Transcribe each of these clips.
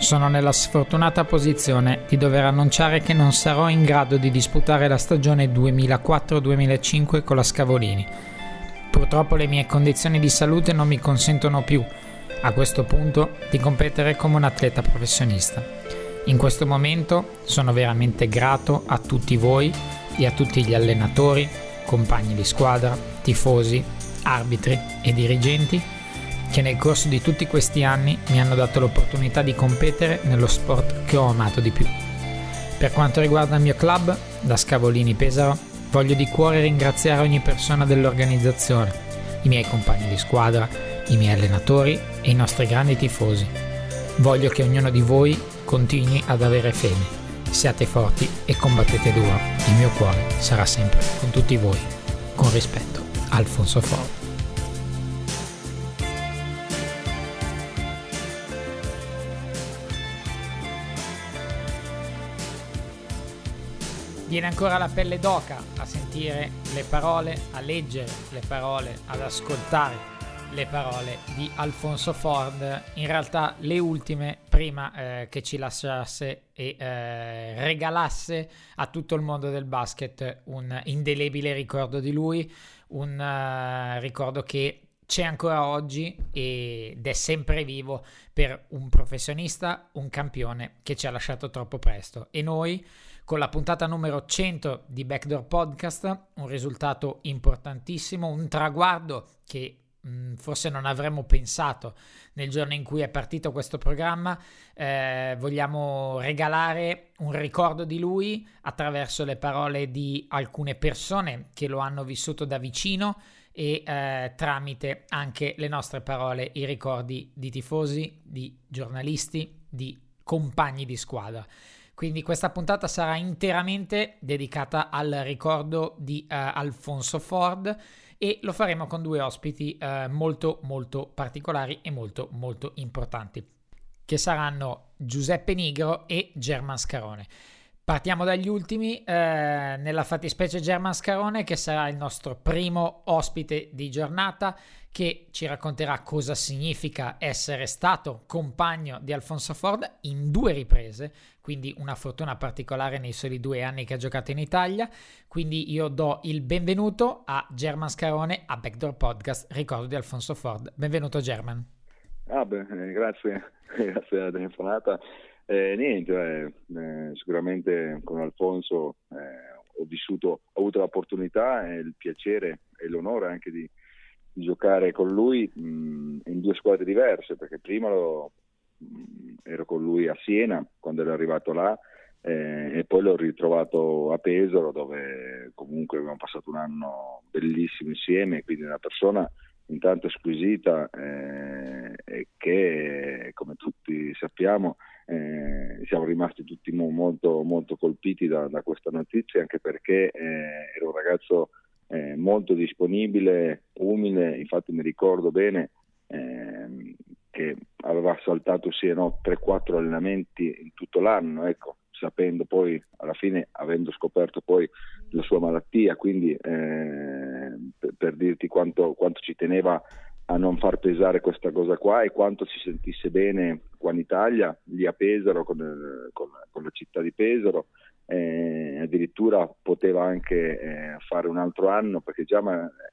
sono nella sfortunata posizione di dover annunciare che non sarò in grado di disputare la stagione 2004-2005 con la Scavolini. Purtroppo le mie condizioni di salute non mi consentono più, a questo punto, di competere come un atleta professionista. In questo momento sono veramente grato a tutti voi e a tutti gli allenatori, compagni di squadra, tifosi, arbitri e dirigenti che nel corso di tutti questi anni mi hanno dato l'opportunità di competere nello sport che ho amato di più. Per quanto riguarda il mio club, da Scavolini Pesaro, voglio di cuore ringraziare ogni persona dell'organizzazione, i miei compagni di squadra, i miei allenatori e i nostri grandi tifosi. Voglio che ognuno di voi continui ad avere fede. Siate forti e combattete duro. Il mio cuore sarà sempre con tutti voi. Con rispetto, Alfonso Ford. Viene ancora la pelle d'oca a sentire le parole, a leggere le parole, ad ascoltare le parole di Alfonso Ford, in realtà le ultime prima eh, che ci lasciasse e eh, regalasse a tutto il mondo del basket un indelebile ricordo di lui, un uh, ricordo che c'è ancora oggi ed è sempre vivo per un professionista, un campione che ci ha lasciato troppo presto. E noi con la puntata numero 100 di Backdoor Podcast, un risultato importantissimo, un traguardo che mh, forse non avremmo pensato nel giorno in cui è partito questo programma. Eh, vogliamo regalare un ricordo di lui attraverso le parole di alcune persone che lo hanno vissuto da vicino e eh, tramite anche le nostre parole i ricordi di tifosi, di giornalisti, di compagni di squadra. Quindi questa puntata sarà interamente dedicata al ricordo di uh, Alfonso Ford e lo faremo con due ospiti uh, molto molto particolari e molto molto importanti che saranno Giuseppe Nigro e German Scarone. Partiamo dagli ultimi, eh, nella fattispecie German Scarone che sarà il nostro primo ospite di giornata che ci racconterà cosa significa essere stato compagno di Alfonso Ford in due riprese, quindi una fortuna particolare nei soli due anni che ha giocato in Italia. Quindi io do il benvenuto a German Scarone a Backdoor Podcast, ricordo di Alfonso Ford. Benvenuto German. Ah, beh, eh, grazie, grazie della telefonata. Eh, niente, eh, eh, sicuramente con Alfonso eh, ho vissuto, ho avuto l'opportunità e il piacere e l'onore anche di di giocare con lui mh, in due squadre diverse, perché prima lo, mh, ero con lui a Siena quando ero arrivato là eh, e poi l'ho ritrovato a Pesaro dove comunque abbiamo passato un anno bellissimo insieme, quindi una persona intanto squisita eh, e che come tutti sappiamo eh, siamo rimasti tutti molto, molto colpiti da, da, questa notizia anche perché eh, era un ragazzo eh, molto disponibile, umile, infatti mi ricordo bene eh, che aveva saltato sì no, 3-4 allenamenti in tutto l'anno, ecco, sapendo poi alla fine, avendo scoperto poi la sua malattia, quindi eh, per, per, dirti quanto, quanto ci teneva a non far pesare questa cosa qua e quanto si sentisse bene qua in Italia, lì a Pesaro, con, con, con la città di Pesaro, eh, addirittura poteva anche eh, fare un altro anno perché già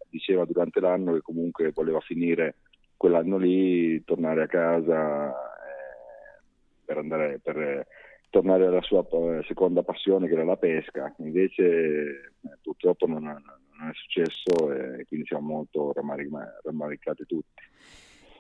diceva durante l'anno che comunque voleva finire quell'anno lì, tornare a casa eh, per, andare, per tornare alla sua eh, seconda passione che era la pesca, invece eh, purtroppo non, non, è successo e quindi siamo molto rammaricati tutti.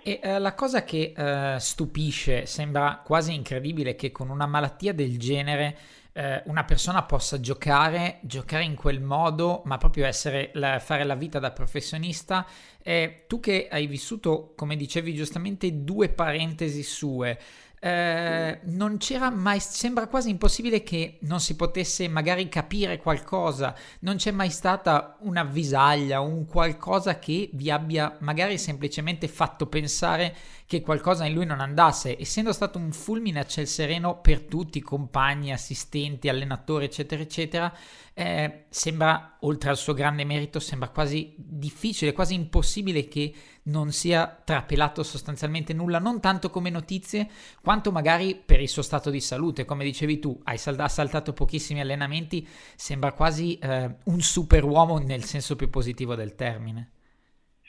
E uh, la cosa che uh, stupisce, sembra quasi incredibile che con una malattia del genere eh, una persona possa giocare, giocare in quel modo, ma proprio essere, la, fare la vita da professionista. Eh, tu che hai vissuto, come dicevi giustamente, due parentesi sue, eh, non c'era mai, sembra quasi impossibile che non si potesse magari capire qualcosa, non c'è mai stata un'avvisaglia, un qualcosa che vi abbia magari semplicemente fatto pensare che qualcosa in lui non andasse, essendo stato un fulmine a ciel sereno per tutti, compagni, assistenti, allenatori, eccetera, eccetera, eh, sembra, oltre al suo grande merito, sembra quasi difficile, quasi impossibile che non sia trapelato sostanzialmente nulla, non tanto come notizie, quanto magari per il suo stato di salute. Come dicevi tu, hai sal- ha saltato pochissimi allenamenti, sembra quasi eh, un superuomo nel senso più positivo del termine.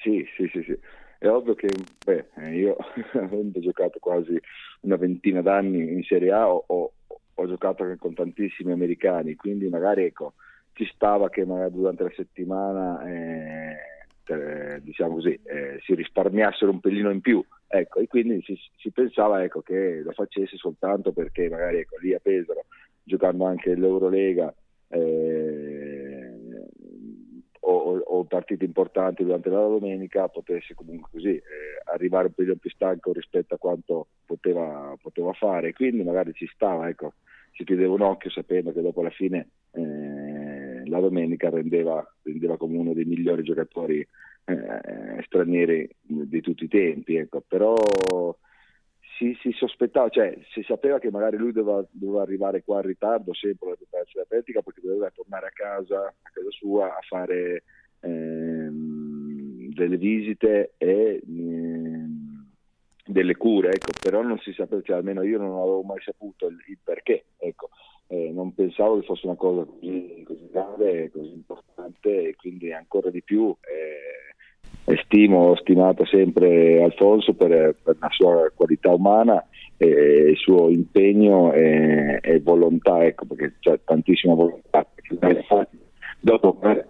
Sì, sì, sì, sì. È ovvio che beh, io, avendo giocato quasi una ventina d'anni in Serie A, ho, ho, ho giocato anche con tantissimi americani, quindi magari ecco, ci stava che magari durante la settimana eh, eh, diciamo così, eh, si risparmiassero un pelino in più. Ecco, e quindi si, si pensava ecco, che lo facesse soltanto perché magari ecco, lì a Pesaro, giocando anche l'Eurolega, eh, o, o, partite importanti durante la domenica potesse comunque così eh, arrivare un pelino più stanco rispetto a quanto poteva, poteva fare quindi magari ci stava ecco si chiudeva un occhio sapendo che dopo la fine eh, la domenica rendeva, rendeva, come uno dei migliori giocatori eh, stranieri di tutti i tempi ecco. però si, si, sospettava, cioè si sapeva che magari lui doveva, doveva arrivare qua in ritardo sempre alla preparazione atletica perché doveva tornare a casa, a casa sua a fare ehm, delle visite e ehm, delle cure, ecco. però non si sapeva, cioè, almeno io non avevo mai saputo il, il perché, ecco. eh, non pensavo che fosse una cosa così, così grave, così importante e quindi ancora di più. Eh, stimo, ho stimato sempre Alfonso per, per, la sua qualità umana e il suo impegno e, e volontà, ecco, perché c'è tantissima volontà. Dopo eh,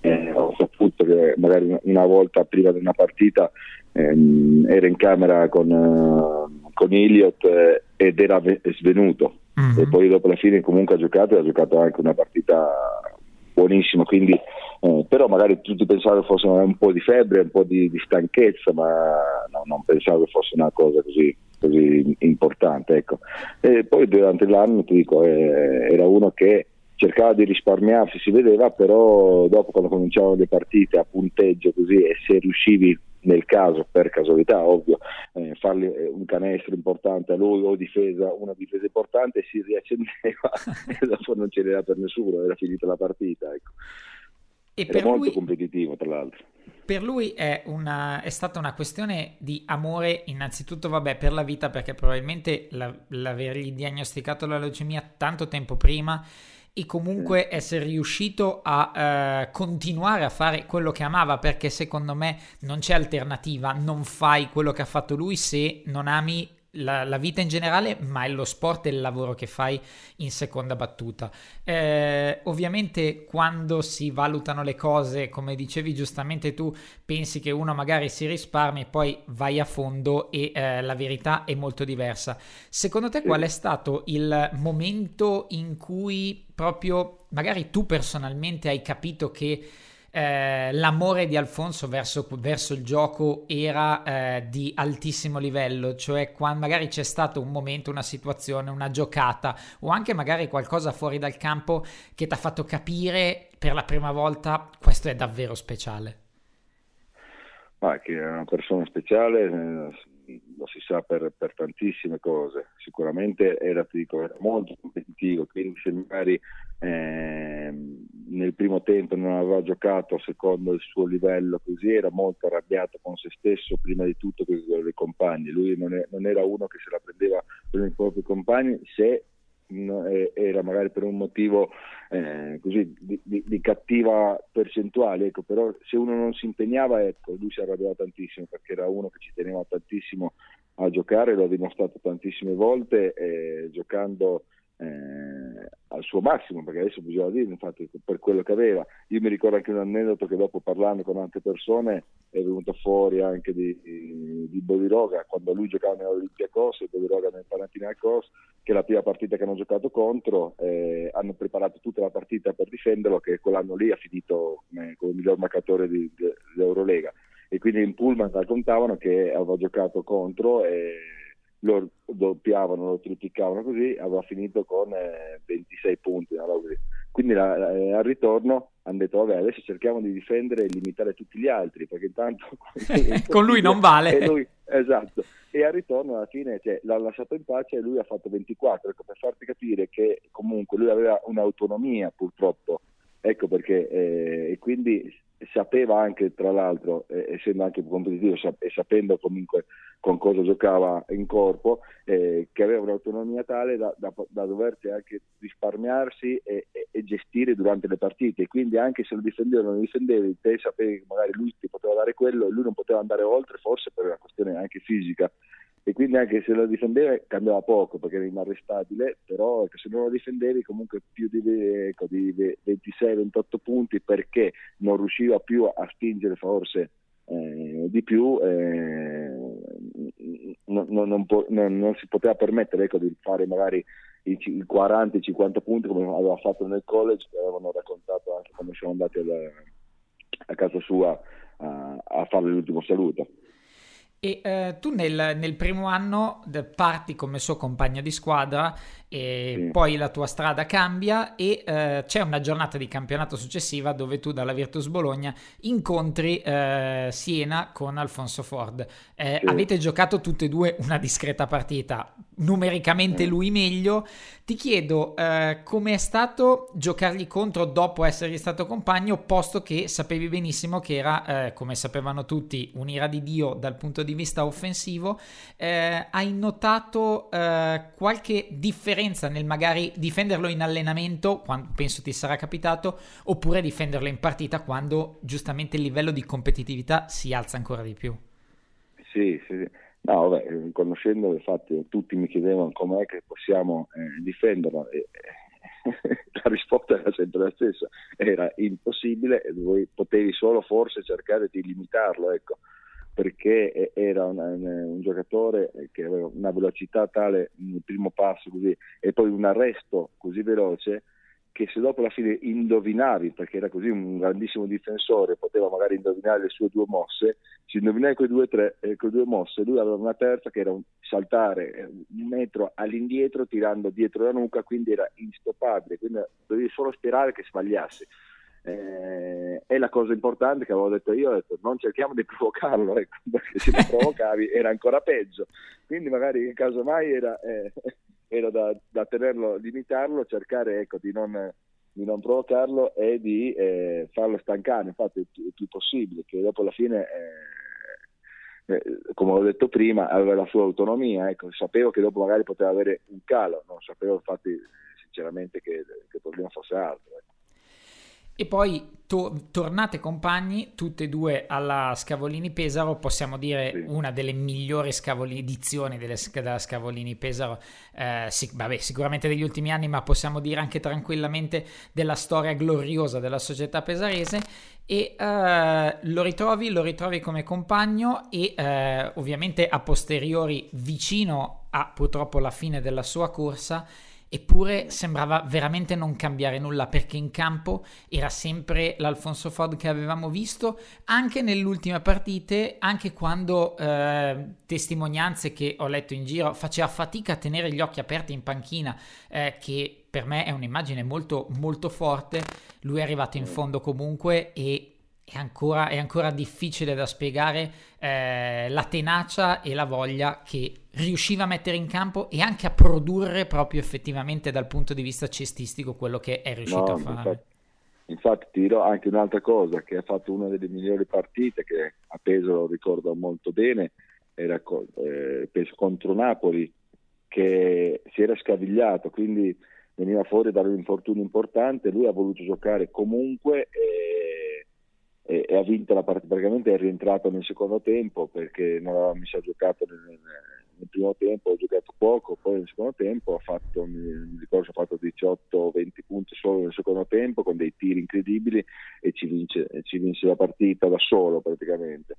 eh, ho saputo che magari una volta prima di una partita ehm, era in camera con, uh, con Elliot eh, ed era svenuto mm-hmm. e poi dopo la fine comunque ha giocato e ha giocato anche una partita buonissima, quindi eh, però magari tutti pensavano che fosse un po' di febbre, un po' di, di stanchezza, ma no, non pensavo che fosse una cosa così, così importante. Ecco. E poi durante l'anno ti dico, eh, era uno che cercava di risparmiarsi, si vedeva, però dopo quando cominciavano le partite a punteggio così e se riuscivi nel caso, per casualità ovvio, eh, fargli eh, un canestro importante a lui o difesa, una difesa importante si riaccendeva e dopo non ce n'era per nessuno, era finita la partita. Ecco. E Era molto lui, competitivo, tra l'altro. Per lui è, una, è, stata una questione di amore, innanzitutto, vabbè, per la vita, perché probabilmente la, l'avergli diagnosticato la leucemia tanto tempo prima e comunque essere riuscito a eh, continuare a fare quello che amava perché secondo me non c'è alternativa, non fai quello che ha fatto lui se non ami la, la, vita in generale, ma è lo sport e il lavoro che fai in seconda battuta. Eh, ovviamente quando si valutano le cose, come dicevi giustamente tu, pensi che uno magari si risparmi, poi vai a fondo e eh, la verità è molto diversa. Secondo te qual è stato il momento in cui proprio magari tu personalmente hai capito che eh, l'amore di Alfonso verso, verso, il gioco era eh, di altissimo livello, cioè quando magari c'è stato un momento, una situazione, una giocata o anche magari qualcosa fuori dal campo che ti ha fatto capire per la prima volta questo è davvero speciale. Ma che è una persona speciale, eh, lo si sa per, per, tantissime cose. Sicuramente era, dico, era molto competitivo, quindi se magari eh, nel primo tempo non aveva giocato secondo il suo livello così, era molto arrabbiato con se stesso prima di tutto con i compagni. Lui non, è, non era uno che se la prendeva con i propri compagni se era magari per un motivo eh, così di, di, di, cattiva percentuale, ecco, però se uno non si impegnava, ecco, lui si arrabbiava tantissimo perché era uno che ci teneva tantissimo a giocare, lo ha dimostrato tantissime volte, eh, giocando eh, al suo massimo, perché adesso bisogna dire, infatti, per quello che aveva. Io mi ricordo anche un aneddoto che dopo parlando con altre persone è venuto fuori anche di, di Bodiroga, quando lui giocava nell'Olympiacos e Bodiroga nel Panathinaikos, che la prima partita che hanno giocato contro, eh, hanno preparato tutta la partita per difenderlo, che quell'anno lì ha finito come, come miglior marcatore di, di, dell'Eurolega e quindi in Pullman raccontavano che aveva giocato contro e lo doppiavano, lo trippicavano così, aveva finito con eh, 26 punti. Quindi la, eh, al ritorno hanno detto vabbè adesso cerchiamo di difendere e limitare tutti gli altri perché intanto con lui non vale. Lui, esatto. E al ritorno alla fine cioè, l'ha lasciato in pace e lui ha fatto 24, ecco, per farti capire che comunque lui aveva un'autonomia purtroppo, ecco perché, eh, e quindi sapeva anche, tra l'altro, eh, essendo anche competitivo sap- e sapendo comunque con cosa giocava in corpo, eh, che aveva un'autonomia tale da, da, da doversi anche risparmiarsi e, e, e, gestire durante le partite. Quindi anche se lo difendevi o non lo difendevi, te sapevi che magari lui ti poteva dare quello e lui non poteva andare oltre, forse per una questione anche fisica e quindi anche se lo difendeva cambiava poco perché era inarrestabile, però se non lo difendevi comunque più di, ecco, di 26-28 punti perché non riusciva più a spingere forse eh, di più, eh, non, non, non, non, si poteva permettere ecco, di fare magari i, i 40-50 punti come aveva fatto nel college, che avevano raccontato anche quando siamo andati al, a casa sua a, a fare l'ultimo saluto. E eh, tu nel, nel, primo anno parti come suo compagno di squadra e sì. poi la tua strada cambia e eh, c'è una giornata di campionato successiva dove tu dalla Virtus Bologna incontri eh, Siena con Alfonso Ford. Eh, sì. Avete giocato tutte e due una discreta partita, numericamente lui meglio. Ti chiedo eh, come è stato giocargli contro dopo essergli stato compagno, posto che sapevi benissimo che era, eh, come sapevano tutti, un'ira di Dio dal punto di vista offensivo. Eh, hai notato qualche differenza nel magari difenderlo in allenamento, quando penso ti sarà capitato, oppure difenderlo in partita quando giustamente il livello di competitività si alza ancora di più? Sì, sì. No, vabbè, conoscendo infatti tutti mi chiedevano com'è che possiamo eh, difenderlo e la risposta era sempre la stessa, era impossibile e potevi solo forse cercare di limitarlo, ecco, perché era un, un, giocatore che aveva una velocità tale nel primo passo così e poi un arresto così veloce che se dopo alla fine indovinavi, perché era così un grandissimo difensore, poteva magari indovinare le sue due mosse, se indovinavi quelle due, eh, due mosse, lui aveva una terza che era un saltare eh, un metro all'indietro tirando dietro la nuca, quindi era instoppabile, quindi dovevi solo sperare che sbagliasse. Eh, è la cosa importante che avevo detto io, detto, non cerchiamo di provocarlo, ecco, perché se lo provocavi era ancora peggio, quindi magari in caso mai era... Eh, era da, da tenerlo, limitarlo, cercare ecco, di, non, di, non, provocarlo e di eh, farlo stancare, infatti il più, possibile, che dopo alla fine, eh, eh, come ho detto prima, aveva la sua autonomia, ecco, sapevo che dopo magari poteva avere un calo, non sapevo infatti sinceramente che, che il problema fosse altro. Ecco. E poi to- tornate compagni, tutte e due alla Scavolini Pesaro, possiamo dire sì. una delle migliori Scavolini, edizioni delle, della Scavolini Pesaro, eh, sì, vabbè, sicuramente degli ultimi anni, ma possiamo dire anche tranquillamente della storia gloriosa della società pesarese. E eh, lo ritrovi, lo ritrovi come compagno e eh, ovviamente a posteriori vicino a purtroppo la fine della sua corsa Eppure sembrava veramente non cambiare nulla perché in campo era sempre l'Alfonso Ford che avevamo visto anche nelle ultime partite, anche quando eh, testimonianze che ho letto in giro faceva fatica a tenere gli occhi aperti in panchina, eh, che per me è un'immagine molto molto forte. Lui è arrivato in fondo comunque e è ancora, è ancora difficile da spiegare eh, la tenacia e la voglia che riusciva a mettere in campo e anche a produrre proprio effettivamente dal punto di vista cestistico quello che è riuscito no, a fare. Infatti, infatti ti dirò anche un'altra cosa, che ha fatto una delle migliori partite, che a peso lo ricordo molto bene, era eh, penso contro Napoli, che si era scavigliato, quindi veniva fuori da un infortunio importante, lui ha voluto giocare comunque. E e, e, ha vinto la partita, praticamente è rientrato nel secondo tempo perché non aveva messo giocato nel, nel, primo tempo, ha giocato poco, poi nel secondo tempo ha fatto, mi ha fatto 18-20 punti solo nel secondo tempo con dei tiri incredibili e ci vince, ci vince la partita da solo praticamente.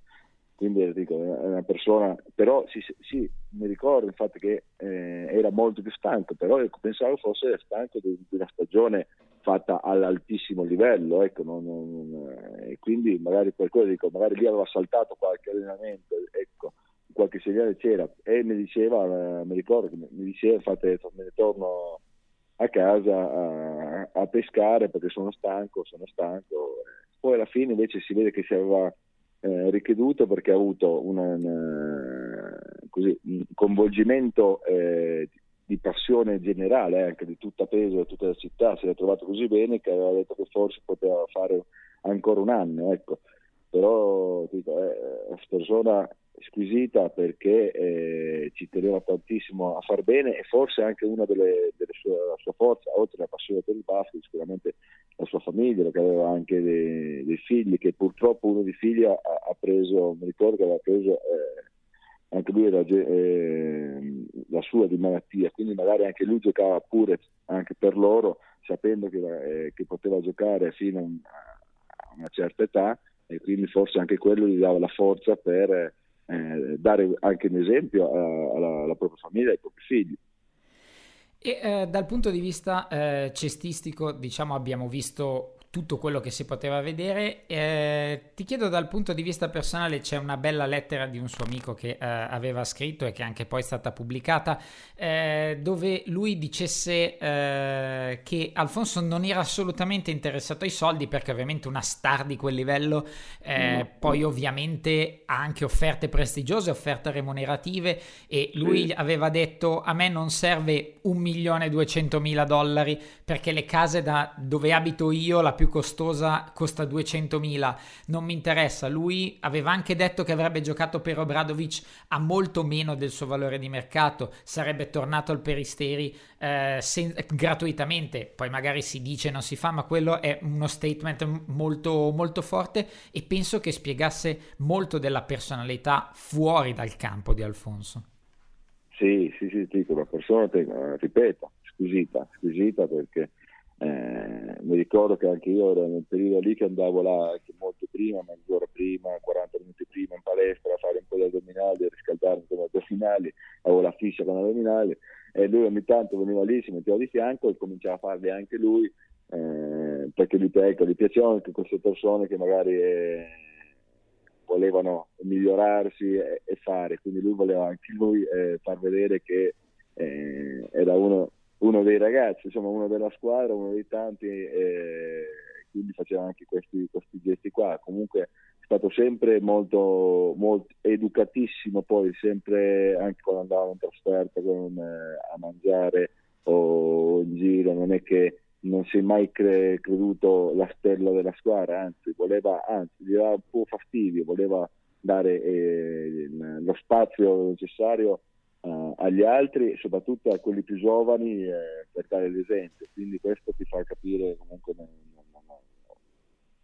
Quindi dico, è una persona, però sì, sì, mi ricordo infatti che eh, era molto più stanco, però ecco, pensavo fosse stanco di, di, una stagione fatta all'altissimo livello, ecco, non, non, e quindi magari per quello dico, magari lì aveva saltato qualche allenamento, ecco, qualche segnale c'era e mi diceva, eh, mi ricordo, mi diceva infatti me ne torno a casa a, a pescare perché sono stanco, sono stanco, poi alla fine invece si vede che si aveva eh, richieduto perché ha avuto un coinvolgimento eh, di passione generale eh, anche di tutta Pesaro e tutta la città, si era trovato così bene che aveva detto che forse poteva fare ancora un anno, ecco. però dico, una persona squisita perché eh, ci teneva tantissimo a far bene e forse anche una delle, delle sue, sua forza, oltre alla passione per il basket, sicuramente la sua famiglia, perché aveva anche dei, dei figli, che purtroppo uno dei figli ha, ha preso, mi ricordo che aveva preso eh, anche lui era, eh, la sua di malattia, quindi magari anche lui giocava pure anche per loro, sapendo che, eh, che poteva giocare fino a una certa età e quindi forse anche quello gli dava la forza per eh, dare anche un esempio alla, alla propria famiglia e ai propri figli. E eh, dal punto di vista eh, cestistico, diciamo, abbiamo visto tutto quello che si poteva vedere. Eh, ti chiedo dal punto di vista personale, c'è una bella lettera di un suo amico che eh, aveva scritto e che anche poi è stata pubblicata, eh, dove lui dicesse eh, che Alfonso non era assolutamente interessato ai soldi perché ovviamente una star di quel livello eh, no. poi ovviamente ha anche offerte prestigiose, offerte remunerative e lui sì. aveva detto a me non serve un milione e duecentomila dollari perché le case da dove abito io, la più costosa costa 200.000, non mi interessa. Lui aveva anche detto che avrebbe giocato per Obradovic a molto meno del suo valore di mercato, sarebbe tornato al Peristeri eh, sen- gratuitamente, poi magari si dice non si fa, ma quello è uno statement molto, molto forte e penso che spiegasse molto della personalità fuori dal campo di Alfonso. Sì, sì, sì, dico, una persona, ripeto, squisita, squisita perché eh, mi ricordo che anche io ero nel periodo lì che andavo là anche molto prima, mezz'ora prima, 40 minuti prima in palestra a fare un po' di addominali, a riscaldarmi con gli addominali, avevo la fiscia con gli addominali e lui ogni tanto veniva lì, si metteva di fianco e cominciava a farli anche lui eh, perché gli, ecco, gli piacevano anche queste persone che magari eh, volevano migliorarsi e, e, fare, quindi lui voleva anche lui eh, far vedere che eh, era uno uno dei ragazzi, insomma uno della squadra, uno dei tanti, e quindi faceva anche questi, questi gesti qua. Comunque è stato sempre molto, molto educatissimo, poi sempre anche quando andavamo in trasferta con, eh, a mangiare o in giro, non è che non si è mai cre- creduto la stella della squadra, anzi, voleva, anzi, gli dava un po' fastidio, voleva dare eh, lo spazio necessario agli altri, soprattutto a quelli più giovani, eh, per dare l'esempio. Quindi questo ti fa capire comunque non, non, non,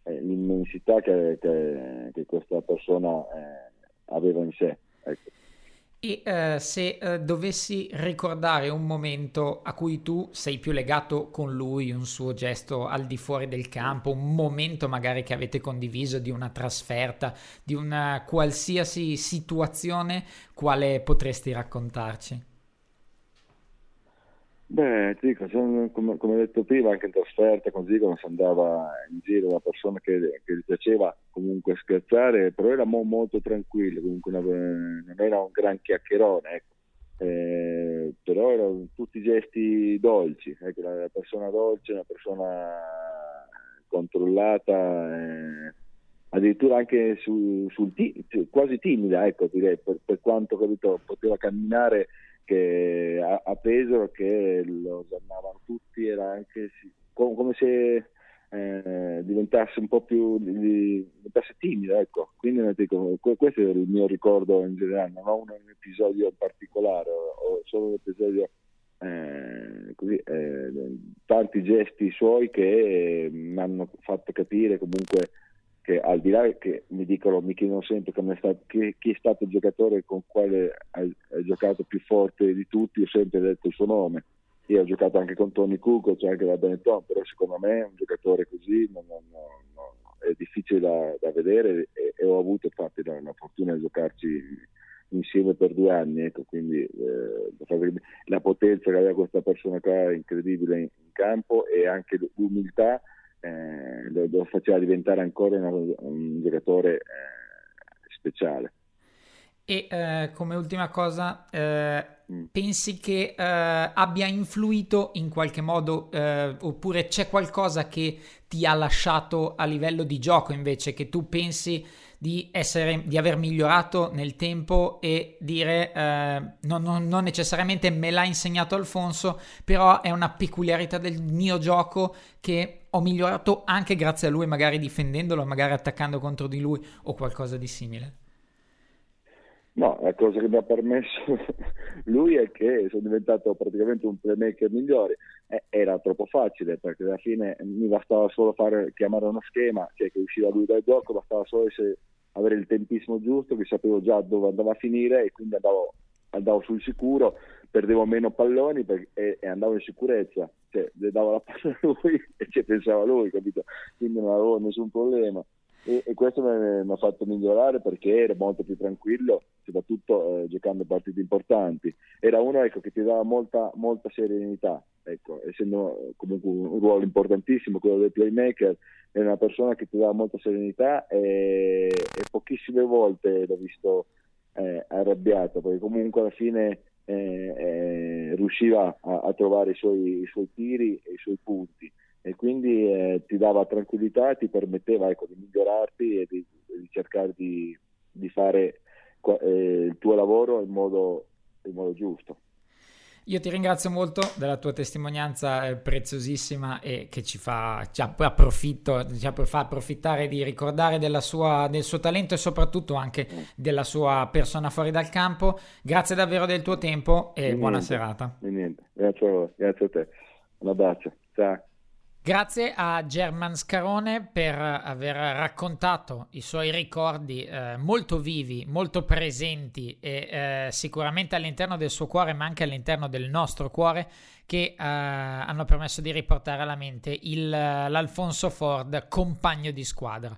eh, l'immensità che, che, che, questa persona eh, aveva in sé. Ecco. E eh, se eh, dovessi ricordare un momento a cui tu sei più legato con lui, un suo gesto al di fuori del campo, un momento magari che avete condiviso di una trasferta, di una qualsiasi situazione, quale potresti raccontarci? Beh, dico, sono, come, come, detto prima, anche in trasferta, così quando si andava in giro una persona che, che gli piaceva comunque scherzare, però era mo, molto tranquillo, comunque una, non era un gran chiacchierone, ecco. eh, però erano tutti gesti dolci, ecco, una persona dolce, una persona controllata, eh, addirittura anche su, sul quasi timida, ecco, direi, per, per quanto capito, poteva camminare che a, a Pesaro che lo osannavano tutti era anche come, come se eh, diventasse un po' più diventasse timido ecco. Quindi dico, questo è il mio ricordo in generale non ho un, episodio in particolare ho solo un episodio eh, così, eh, tanti gesti suoi che mi hanno fatto capire comunque che al di là che mi dicono, mi chiedono sempre stato, chi, chi, è stato il giocatore con quale ha, ha, giocato più forte di tutti, ho sempre detto il suo nome. Io ho giocato anche con Tony Cuco, cioè anche da Benetton, però secondo me un giocatore così non, non, non, è difficile da, da vedere e, e, ho avuto infatti la, la fortuna di giocarci insieme per due anni, ecco, quindi eh, la potenza che aveva questa persona qua incredibile in, in campo e anche l'umiltà eh, lo, lo, faceva diventare ancora una, un giocatore eh, speciale. E eh, come ultima cosa, eh, mm. pensi che eh, abbia influito in qualche modo, eh, oppure c'è qualcosa che ti ha lasciato a livello di gioco invece, che tu pensi di, essere, di aver migliorato nel tempo e dire eh, non, non, non necessariamente me l'ha insegnato Alfonso, però è una peculiarità del mio gioco che ho migliorato anche grazie a lui, magari difendendolo, magari attaccando contro di lui o qualcosa di simile? No, la cosa che mi ha permesso lui è che sono diventato praticamente un playmaker migliore. Eh, era troppo facile perché alla fine mi bastava solo fare, chiamare uno schema, cioè che usciva lui dal gioco, bastava solo essere, avere il tempismo giusto, che sapevo già dove andava a finire e quindi andavo, andavo sul sicuro, perdevo meno palloni per, e, e, andavo in sicurezza, cioè le davo la palla a lui e ci pensava lui, capito? Quindi non avevo nessun problema e, e questo mi, ha fatto migliorare perché ero molto più tranquillo, soprattutto eh, giocando partite importanti. Era uno ecco, che ti dava molta, molta serenità, ecco, essendo comunque un ruolo importantissimo quello del playmaker, è una persona che ti dava molta serenità e, e pochissime volte l'ho visto eh, arrabbiato, perché comunque alla fine eh, eh, riusciva a, a trovare i suoi, i suoi tiri e i suoi punti e quindi eh, ti dava tranquillità, ti permetteva ecco, di migliorarti e di, di cercare di, di fare eh, il tuo lavoro in modo, in modo, giusto. Io ti ringrazio molto della tua testimonianza eh, preziosissima e che ci fa, ci approfitto, ci fa approfittare di ricordare sua, del suo talento e soprattutto anche mm. della sua persona fuori dal campo. Grazie davvero del tuo tempo e, e buona niente, serata. E niente, grazie grazie a te. Un abbraccio. Ciao. Grazie a German Scarone per aver raccontato i suoi ricordi eh, molto vivi, molto presenti e eh, sicuramente all'interno del suo cuore, ma anche all'interno del nostro cuore, che eh, hanno permesso di riportare alla mente il, l'Alfonso Ford, compagno di squadra.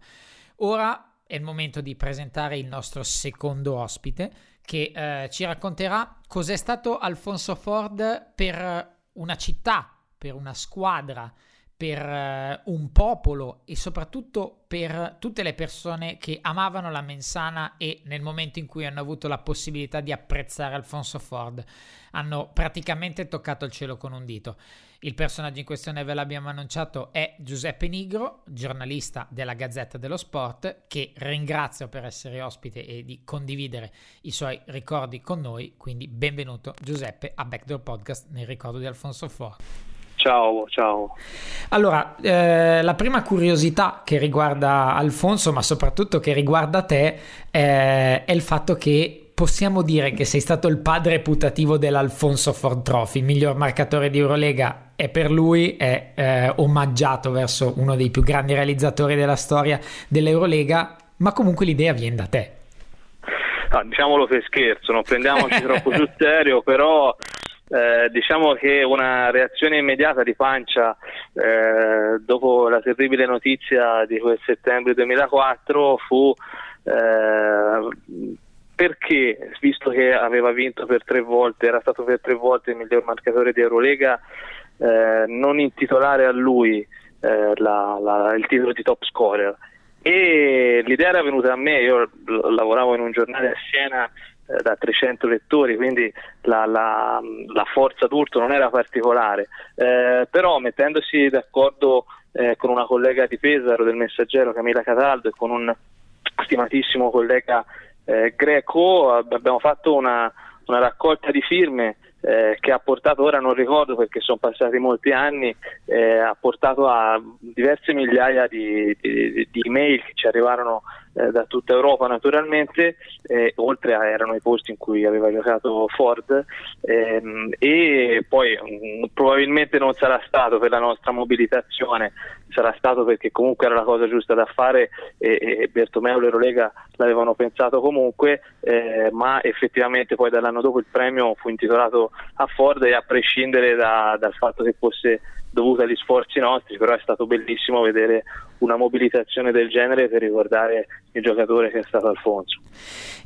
Ora è il momento di presentare il nostro secondo ospite che eh, ci racconterà cos'è stato Alfonso Ford per una città, per una squadra per eh, un popolo e soprattutto per tutte le persone che amavano la Mensana e nel momento in cui hanno avuto la possibilità di apprezzare Alfonso Ford hanno praticamente toccato il cielo con un dito. Il personaggio in questione ve l'abbiamo annunciato è Giuseppe Nigro, giornalista della Gazzetta dello Sport, che ringrazio per essere ospite e di condividere i suoi ricordi con noi. Quindi benvenuto Giuseppe a Backdoor Podcast nel ricordo di Alfonso Ford. Ciao, ciao. Allora, eh, la prima curiosità che riguarda Alfonso, ma soprattutto che riguarda te, eh, è il fatto che possiamo dire che sei stato il padre putativo dell'Alfonso Ford Trophy, miglior marcatore di Eurolega e per lui è eh, omaggiato verso uno dei più grandi realizzatori della storia dell'Eurolega, ma comunque l'idea viene da te. Ah, diciamolo per scherzo, non prendiamoci troppo sul serio, però eh, diciamo che una reazione immediata di pancia eh, dopo la terribile notizia di quel settembre 2004 fu eh, perché, visto che aveva vinto per tre volte, era stato per tre volte il miglior marcatore di Eurolega, eh, non intitolare a lui eh, la, la, il titolo di top scorer. E l'idea era venuta a me, io lavoravo in un giornale a Siena eh, da 300 lettori, quindi la, la, la, forza d'urto non era particolare, eh, però mettendosi d'accordo eh, con una collega di Pesaro del Messaggero, Camilla Cataldo, e con un stimatissimo collega eh, greco, abbiamo fatto una, una raccolta di firme eh, che ha portato, ora non ricordo perché sono passati molti anni, eh, ha portato a diverse migliaia di, di, di email che ci arrivarono eh, da tutta Europa naturalmente, eh, oltre a erano i posti in cui aveva giocato Ford ehm, e poi mh, mm, probabilmente non sarà stato per la nostra mobilitazione, sarà stato perché comunque era la cosa giusta da fare e, e Bertomeu e l'Eurolega l'avevano pensato comunque, eh, ma effettivamente poi dall'anno dopo il premio fu intitolato a Ford e a prescindere da, dal fatto che fosse dovuta agli sforzi nostri, però è stato bellissimo vedere una mobilitazione del genere per ricordare il giocatore che è stato Alfonso.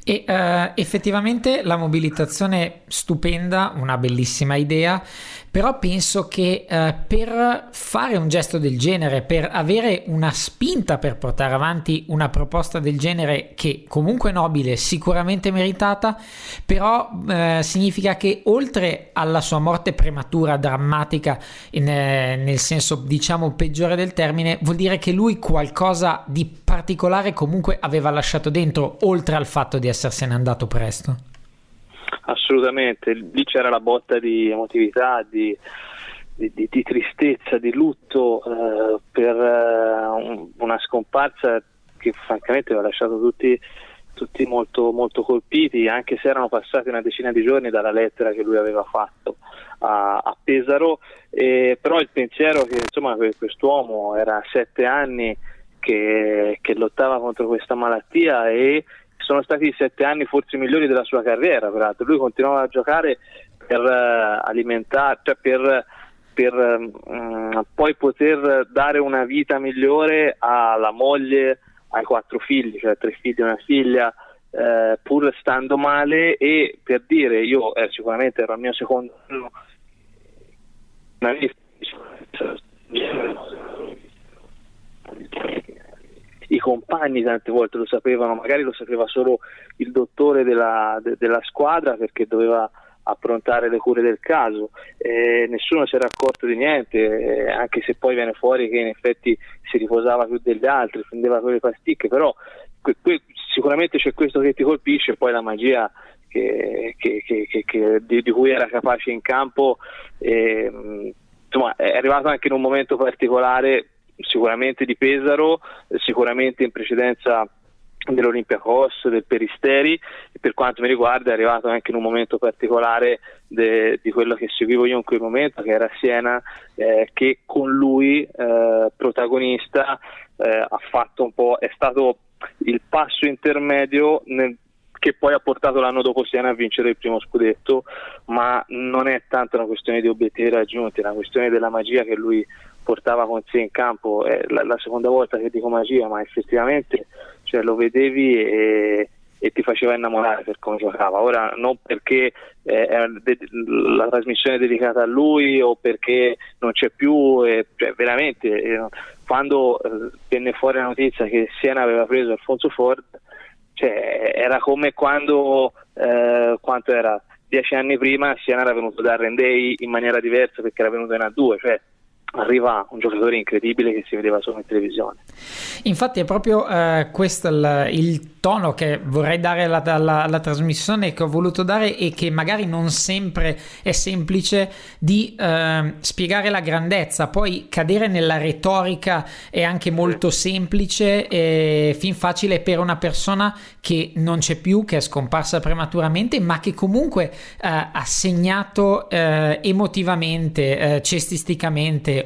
E uh, effettivamente la mobilitazione stupenda, una bellissima idea, però penso che uh, per fare un gesto del genere, per avere una spinta per portare avanti una proposta del genere che comunque nobile, sicuramente meritata, però uh, significa che oltre alla sua morte prematura, drammatica, in, nel senso diciamo peggiore del termine, vuol dire che lui qualcosa di particolare comunque aveva lasciato dentro, oltre al fatto di essersene andato presto. Assolutamente, lì c'era la botta di emotività, di, di, di, di tristezza, di lutto eh, per eh, una scomparsa che francamente aveva lasciato tutti, tutti molto, molto, colpiti, anche se erano passati una decina di giorni dalla lettera che lui aveva fatto a, a Pesaro, eh, però il pensiero che insomma, quest'uomo era a sette anni che, che lottava contro questa malattia e sono stati i sette anni forse migliori della sua carriera, peraltro. Lui continuava a giocare per uh, alimentare, cioè per, per um, poi poter dare una vita migliore alla moglie, ai quattro figli, cioè tre figli e una figlia, eh, pur stando male e per dire io eh, sicuramente ero il mio secondo anno i compagni tante volte lo sapevano, magari lo sapeva solo il dottore della, de, della squadra perché doveva approntare le cure del caso, eh, nessuno si era accorto di niente, eh, anche se poi viene fuori che in effetti si riposava più degli altri, prendeva quelle pasticche, però que- que- sicuramente c'è questo che ti colpisce, poi la magia che, che, che, di, di, cui era capace in campo, eh, insomma è arrivato anche in un momento particolare sicuramente di Pesaro, sicuramente in precedenza dell'Olympiacos, del Peristeri e per quanto mi riguarda è arrivato anche in un momento particolare de, di quello che seguivo io in quel momento che era Siena eh, che con lui eh, protagonista eh, ha fatto un po' è stato il passo intermedio nel, che poi ha portato l'anno dopo Siena a vincere il primo scudetto ma non è tanto una questione di obiettivi raggiunti è una questione della magia che lui portava con sé in campo, è la, la seconda volta che dico magia, ma effettivamente cioè, lo vedevi e, e, ti faceva innamorare per come giocava. Ora non perché eh, la trasmissione è dedicata a lui o perché non c'è più, eh, cioè, veramente eh, quando eh, venne fuori la notizia che Siena aveva preso Alfonso Ford, cioè, era come quando, eh, quanto era? Dieci anni prima Siena era venuto da Rendei in maniera diversa perché era venuto in A2, cioè arriva un giocatore incredibile che si vedeva solo in televisione. Infatti è proprio eh, questo il, il, tono che vorrei dare alla, alla, alla, trasmissione che ho voluto dare e che magari non sempre è semplice di eh, spiegare la grandezza, poi cadere nella retorica è anche molto semplice e fin facile per una persona che non c'è più, che è scomparsa prematuramente, ma che comunque eh, ha segnato eh, emotivamente, eh,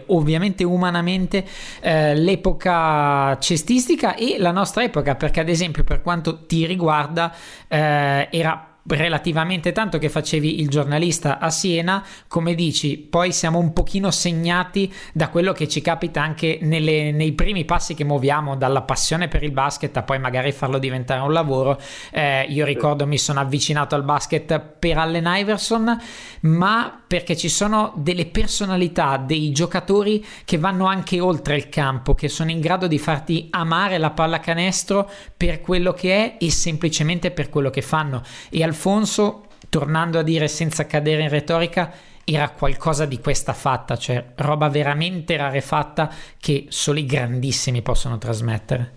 ovviamente umanamente eh, l'epoca cestistica e la nostra epoca, perché ad esempio per quanto ti riguarda eh, era relativamente tanto che facevi il giornalista a Siena, come dici, poi siamo un pochino segnati da quello che ci capita anche nelle, nei primi passi che muoviamo, dalla passione per il basket a poi magari farlo diventare un lavoro. Eh, io ricordo mi sono avvicinato al basket per Allen Iverson, ma perché ci sono delle personalità, dei giocatori che vanno anche oltre il campo, che sono in grado di farti amare la pallacanestro per quello che è e semplicemente per quello che fanno. E al Alfonso, tornando a dire senza cadere in retorica, era qualcosa di questa fatta, cioè roba veramente rarefatta che solo i grandissimi possono trasmettere.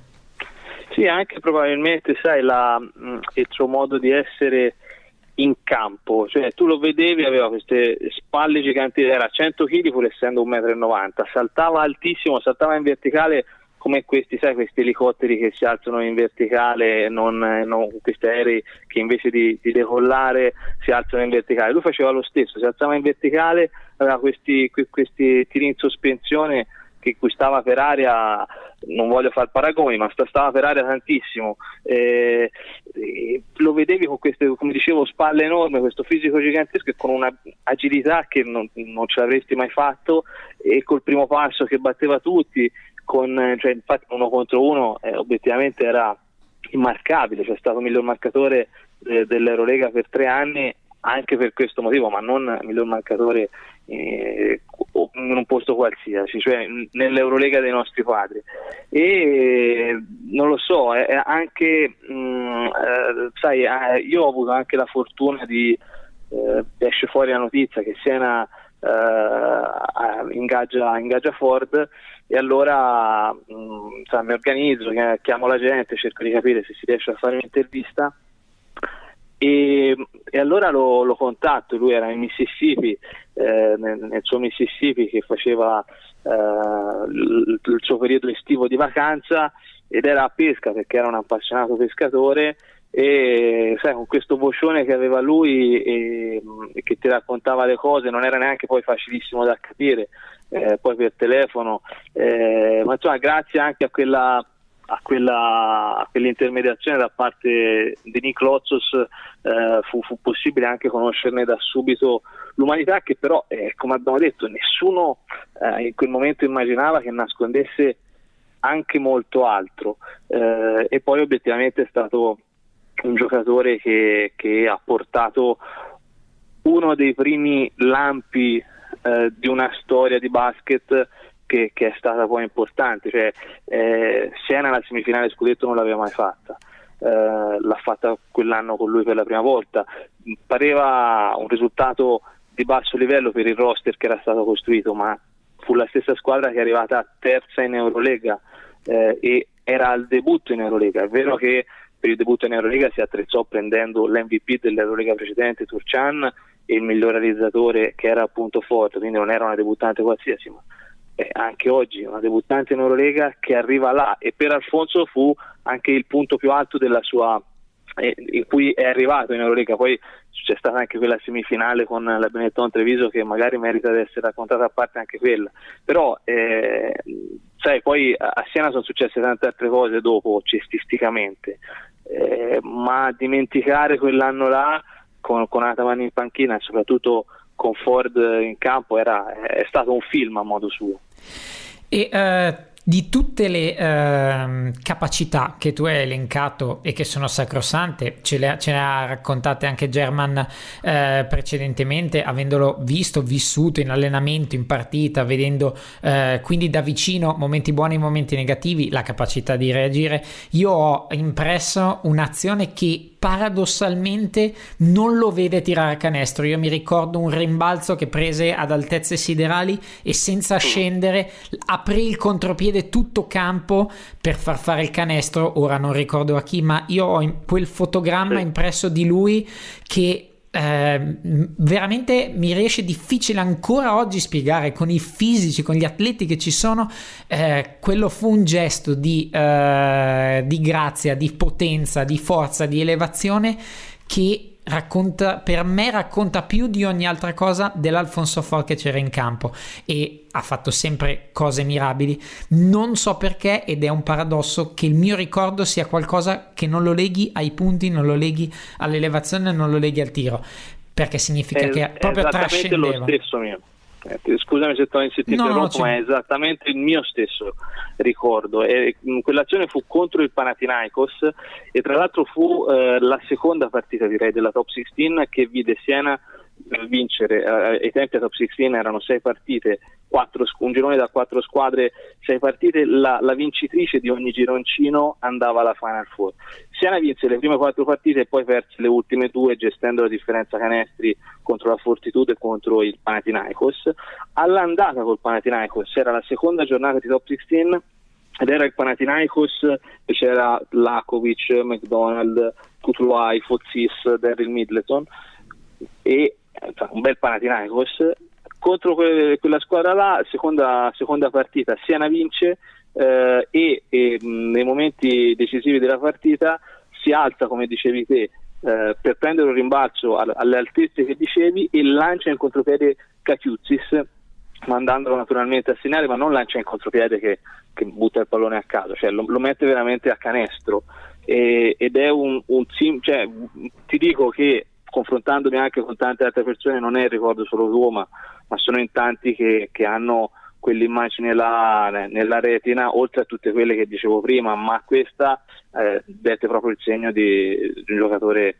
Sì, anche probabilmente, sai, la, mm, il suo modo di essere in campo, cioè tu lo vedevi, aveva queste spalle giganti, era 100 kg pur essendo 1,90 m, saltava altissimo, saltava in verticale come questi, sai, questi elicotteri che si alzano in verticale, non, non questi aerei che invece di, di, decollare si alzano in verticale. Lui faceva lo stesso, si alzava in verticale, aveva questi, questi tiri in sospensione che cui stava per aria, non voglio fare paragoni, ma stava per aria tantissimo. Eh, lo vedevi con queste, come dicevo, spalle enormi, questo fisico gigantesco e con un'agilità che non, non ce l'avresti mai fatto e col primo passo che batteva tutti, con, cioè, infatti uno contro uno eh, obiettivamente era immarcabile, c'è stato miglior marcatore eh, dell'Eurolega per tre anni anche per questo motivo, ma non miglior marcatore eh, in un posto qualsiasi, cioè nell'Eurolega dei nostri padri. E non lo so, è anche, mh, mm, eh, sai, eh, io ho avuto anche la fortuna di, eh, esce fuori la notizia che Siena eh, ingaggia, ingaggia, Ford e allora mh, mm, sai, mi organizzo, chiamo la gente, cerco di capire se si riesce a fare un'intervista. E, e allora lo, lo, contatto, lui era in Mississippi, eh, nel, nel, suo Mississippi che faceva eh, il, il, suo periodo estivo di vacanza ed era a pesca perché era un appassionato pescatore. E sai, con questo vocione che aveva lui e, e, che ti raccontava le cose non era neanche poi facilissimo da capire, eh, poi per telefono, eh, ma insomma grazie anche a quella a, quella, a quell'intermediazione da parte di Nick Lozzos eh, fu, fu, possibile anche conoscerne da subito l'umanità che però, eh, come abbiamo detto, nessuno eh, in quel momento immaginava che nascondesse anche molto altro. Eh, e poi obiettivamente è stato un giocatore che, che ha portato uno dei primi lampi eh, di una storia di basket che, che, è stata poi importante. Cioè, eh, Siena la semifinale scudetto non l'aveva mai fatta, eh, l'ha fatta quell'anno con lui per la prima volta. Pareva un risultato di basso livello per il roster che era stato costruito, ma fu la stessa squadra che è arrivata terza in Eurolega eh, e era al debutto in Eurolega. È vero che per il debutto in Eurolega si attrezzò prendendo l'MVP dell'Eurolega precedente, Turcian, il miglior realizzatore che era appunto Forte, quindi non era una debuttante qualsiasi, ma eh, anche oggi una debuttante in Eurolega che arriva là. E per Alfonso fu anche il punto più alto della sua eh, in cui è arrivato in Eurolega. Poi c'è stata anche quella semifinale con la Benetton Treviso che magari merita di essere raccontata a parte anche quella. Però eh, sai poi a Siena sono successe tante altre cose dopo cestisticamente. Eh, ma dimenticare quell'anno là con, con Ataman in panchina e soprattutto con Ford in campo era, è stato un film a modo suo. E uh, di tutte le uh, capacità che tu hai elencato e che sono sacrosante, ce le, ce le ha raccontate anche German uh, precedentemente, avendolo visto, vissuto in allenamento, in partita, vedendo uh, quindi da vicino momenti buoni e momenti negativi, la capacità di reagire. Io ho impresso un'azione che paradossalmente non lo vede tirare a canestro. Io mi ricordo un rimbalzo che prese ad altezze siderali e senza scendere aprì il contropiede tutto campo per far fare il canestro. Ora non ricordo a chi, ma io ho quel fotogramma impresso di lui che eh, veramente mi riesce difficile ancora oggi spiegare con i fisici, con gli atleti che ci sono. Eh, quello fu un gesto di, eh, di grazia, di potenza, di forza, di elevazione che racconta, per me racconta più di ogni altra cosa dell'Alfonso Ford che c'era in campo e ha fatto sempre cose mirabili. Non so perché ed è un paradosso che il mio ricordo sia qualcosa che non lo leghi ai punti, non lo leghi all'elevazione, non lo leghi al tiro, perché significa è, che proprio trascendeva. lo stesso mio. Eh, scusami se, ti no, interrompo, no, ma è esattamente il mio stesso ricordo. E, quell'azione fu contro il Panathinaikos e tra l'altro fu eh, la seconda partita direi della top 16 che vide Siena vincere, eh, ai tempi a Top 16 erano sei partite, quattro, un girone da quattro squadre, sei partite, la, la, vincitrice di ogni gironcino andava alla Final Four. Siena vinse le prime quattro partite e poi perse le ultime due gestendo la differenza canestri contro la Fortitude e contro il Panathinaikos. All'andata col Panathinaikos era la seconda giornata di Top 16 ed era il Panathinaikos c'era Lakovic, McDonald, Kutluai, Fozis, Daryl Middleton e un bel Panathinaikos. Contro que- quella squadra là seconda, seconda partita Siena vince eh, e, e nei momenti decisivi della partita si alza come dicevi te eh, per prendere un rimbalzo alle altezze che dicevi e lancia in contropiede Cachiuzzis mandandolo naturalmente a segnare ma non lancia in contropiede che, che butta il pallone a caso cioè lo, lo mette veramente a canestro. E, ed è un, un cioè, ti dico che confrontandomi anche con tante altre persone, non è il ricordo solo tuo, ma, ma sono in tanti che, che hanno quell'immagine là nella retina, oltre a tutte quelle che dicevo prima, ma questa eh, dette proprio il segno di, di un giocatore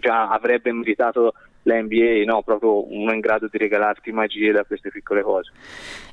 già avrebbe meritato la NBA, no, proprio uno in grado di regalarti magie da queste piccole cose.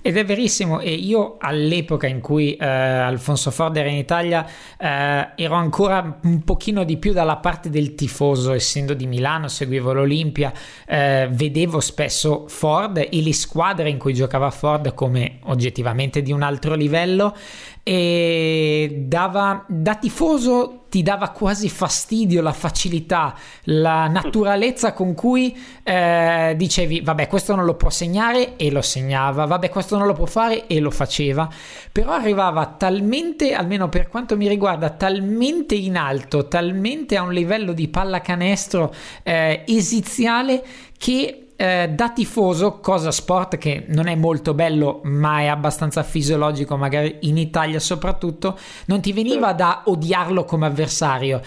Ed è verissimo, e io all'epoca in cui eh, Alfonso Ford era in Italia eh, ero ancora un pochino di più dalla parte del tifoso, essendo di Milano, seguivo l'Olimpia, eh, vedevo spesso Ford e le squadre in cui giocava Ford come oggettivamente di un altro livello e dava da tifoso ti dava quasi fastidio la facilità, la naturalezza con cui eh, dicevi vabbè questo non lo può segnare e lo segnava, vabbè questo non lo può fare e lo faceva, però arrivava talmente, almeno per quanto mi riguarda, talmente in alto, talmente a un livello di pallacanestro eh, esiziale che eh, da tifoso, cosa sport che non è molto bello ma è abbastanza fisiologico, magari in Italia soprattutto, non ti veniva da odiarlo come avversario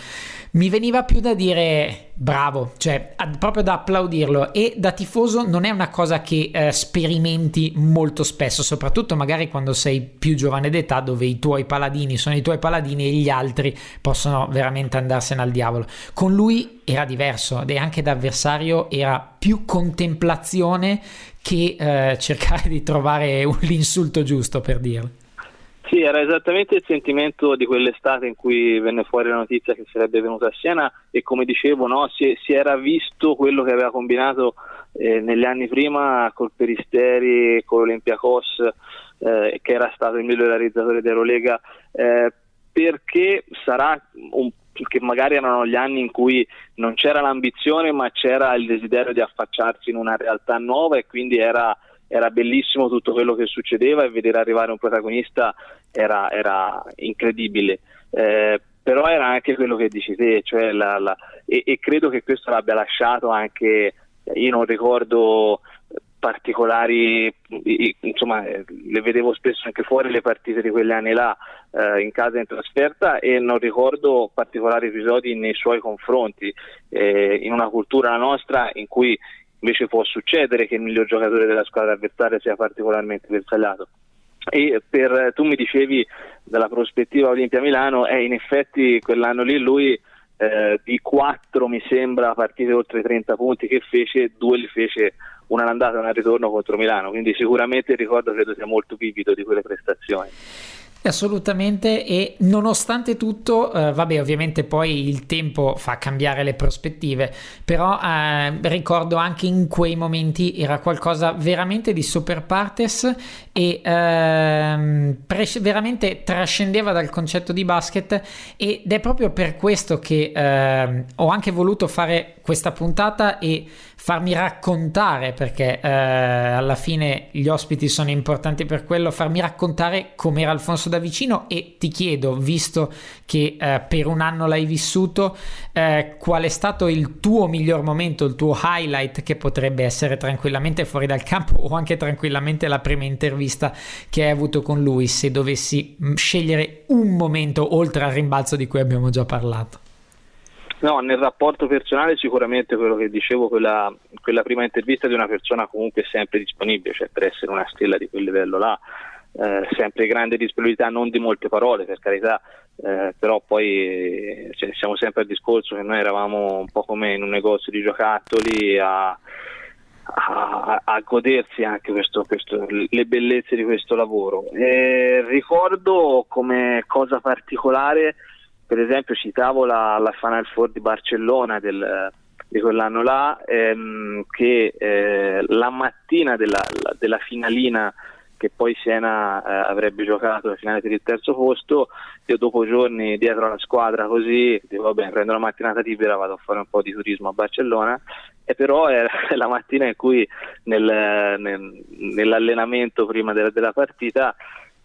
mi veniva più da dire bravo, cioè proprio da applaudirlo e da tifoso non è una cosa che eh, sperimenti molto spesso, soprattutto magari quando sei più giovane d'età dove i tuoi paladini sono i tuoi paladini e gli altri possono veramente andarsene al diavolo. Con lui era diverso e anche da avversario era più contemplazione che eh, cercare di trovare l'insulto giusto per dirlo. Sì, era esattamente il sentimento di quell'estate in cui venne fuori la notizia che sarebbe venuto a Siena e come dicevo no, si, si, era visto quello che aveva combinato eh, negli anni prima col Peristeri, con l'Olympiacos, eh, che era stato il miglior realizzatore dell'Eurolega, eh, perché sarà un che magari erano gli anni in cui non c'era l'ambizione ma c'era il desiderio di affacciarsi in una realtà nuova e quindi era era bellissimo tutto quello che succedeva e vedere arrivare un protagonista era, era incredibile. Eh, però era anche quello che dici te, cioè la, la, e, e, credo che questo l'abbia lasciato anche, io non ricordo particolari, insomma le vedevo spesso anche fuori le partite di quegli anni là, eh, in casa in trasferta e non ricordo particolari episodi nei suoi confronti, eh, in una cultura nostra in cui invece può succedere che il miglior giocatore della squadra avversaria sia particolarmente bersagliato. E per, tu mi dicevi dalla prospettiva Olimpia Milano, e in effetti quell'anno lì lui eh, di quattro mi sembra partite oltre 30 punti che fece, due li fece una all'andata e una al ritorno contro Milano, quindi sicuramente il ricordo credo sia molto vivido di quelle prestazioni. Assolutamente e nonostante tutto, eh, vabbè ovviamente poi il tempo fa cambiare le prospettive, però eh, ricordo anche in quei momenti era qualcosa veramente di super partes e ehm, pre- veramente trascendeva dal concetto di basket ed è proprio per questo che eh, ho anche voluto fare questa puntata e farmi raccontare, perché eh, alla fine gli ospiti sono importanti per quello, farmi raccontare com'era Alfonso da vicino e ti chiedo, visto che eh, per un anno l'hai vissuto, eh, qual è stato il tuo miglior momento, il tuo highlight che potrebbe essere tranquillamente fuori dal campo o anche tranquillamente la prima intervista che hai avuto con lui, se dovessi mm, scegliere un momento oltre al rimbalzo di cui abbiamo già parlato. No, nel rapporto personale sicuramente quello che dicevo, quella, quella, prima intervista di una persona comunque sempre disponibile, cioè per essere una stella di quel livello là, eh, sempre grande disponibilità, non di molte parole per carità, eh, però poi cioè, siamo sempre al discorso che noi eravamo un po' come in un negozio di giocattoli a, a, a godersi anche questo, questo, le bellezze di questo lavoro. E ricordo come cosa particolare per esempio citavo la, la Final Four di Barcellona del, di quell'anno là, ehm, che eh, la mattina della, della, finalina che poi Siena eh, avrebbe giocato la finale per il terzo posto, io dopo giorni dietro alla squadra così, dico vabbè prendo la mattinata libera, vado a fare un po' di turismo a Barcellona, e però è la mattina in cui nel, nel, nell'allenamento prima della, della partita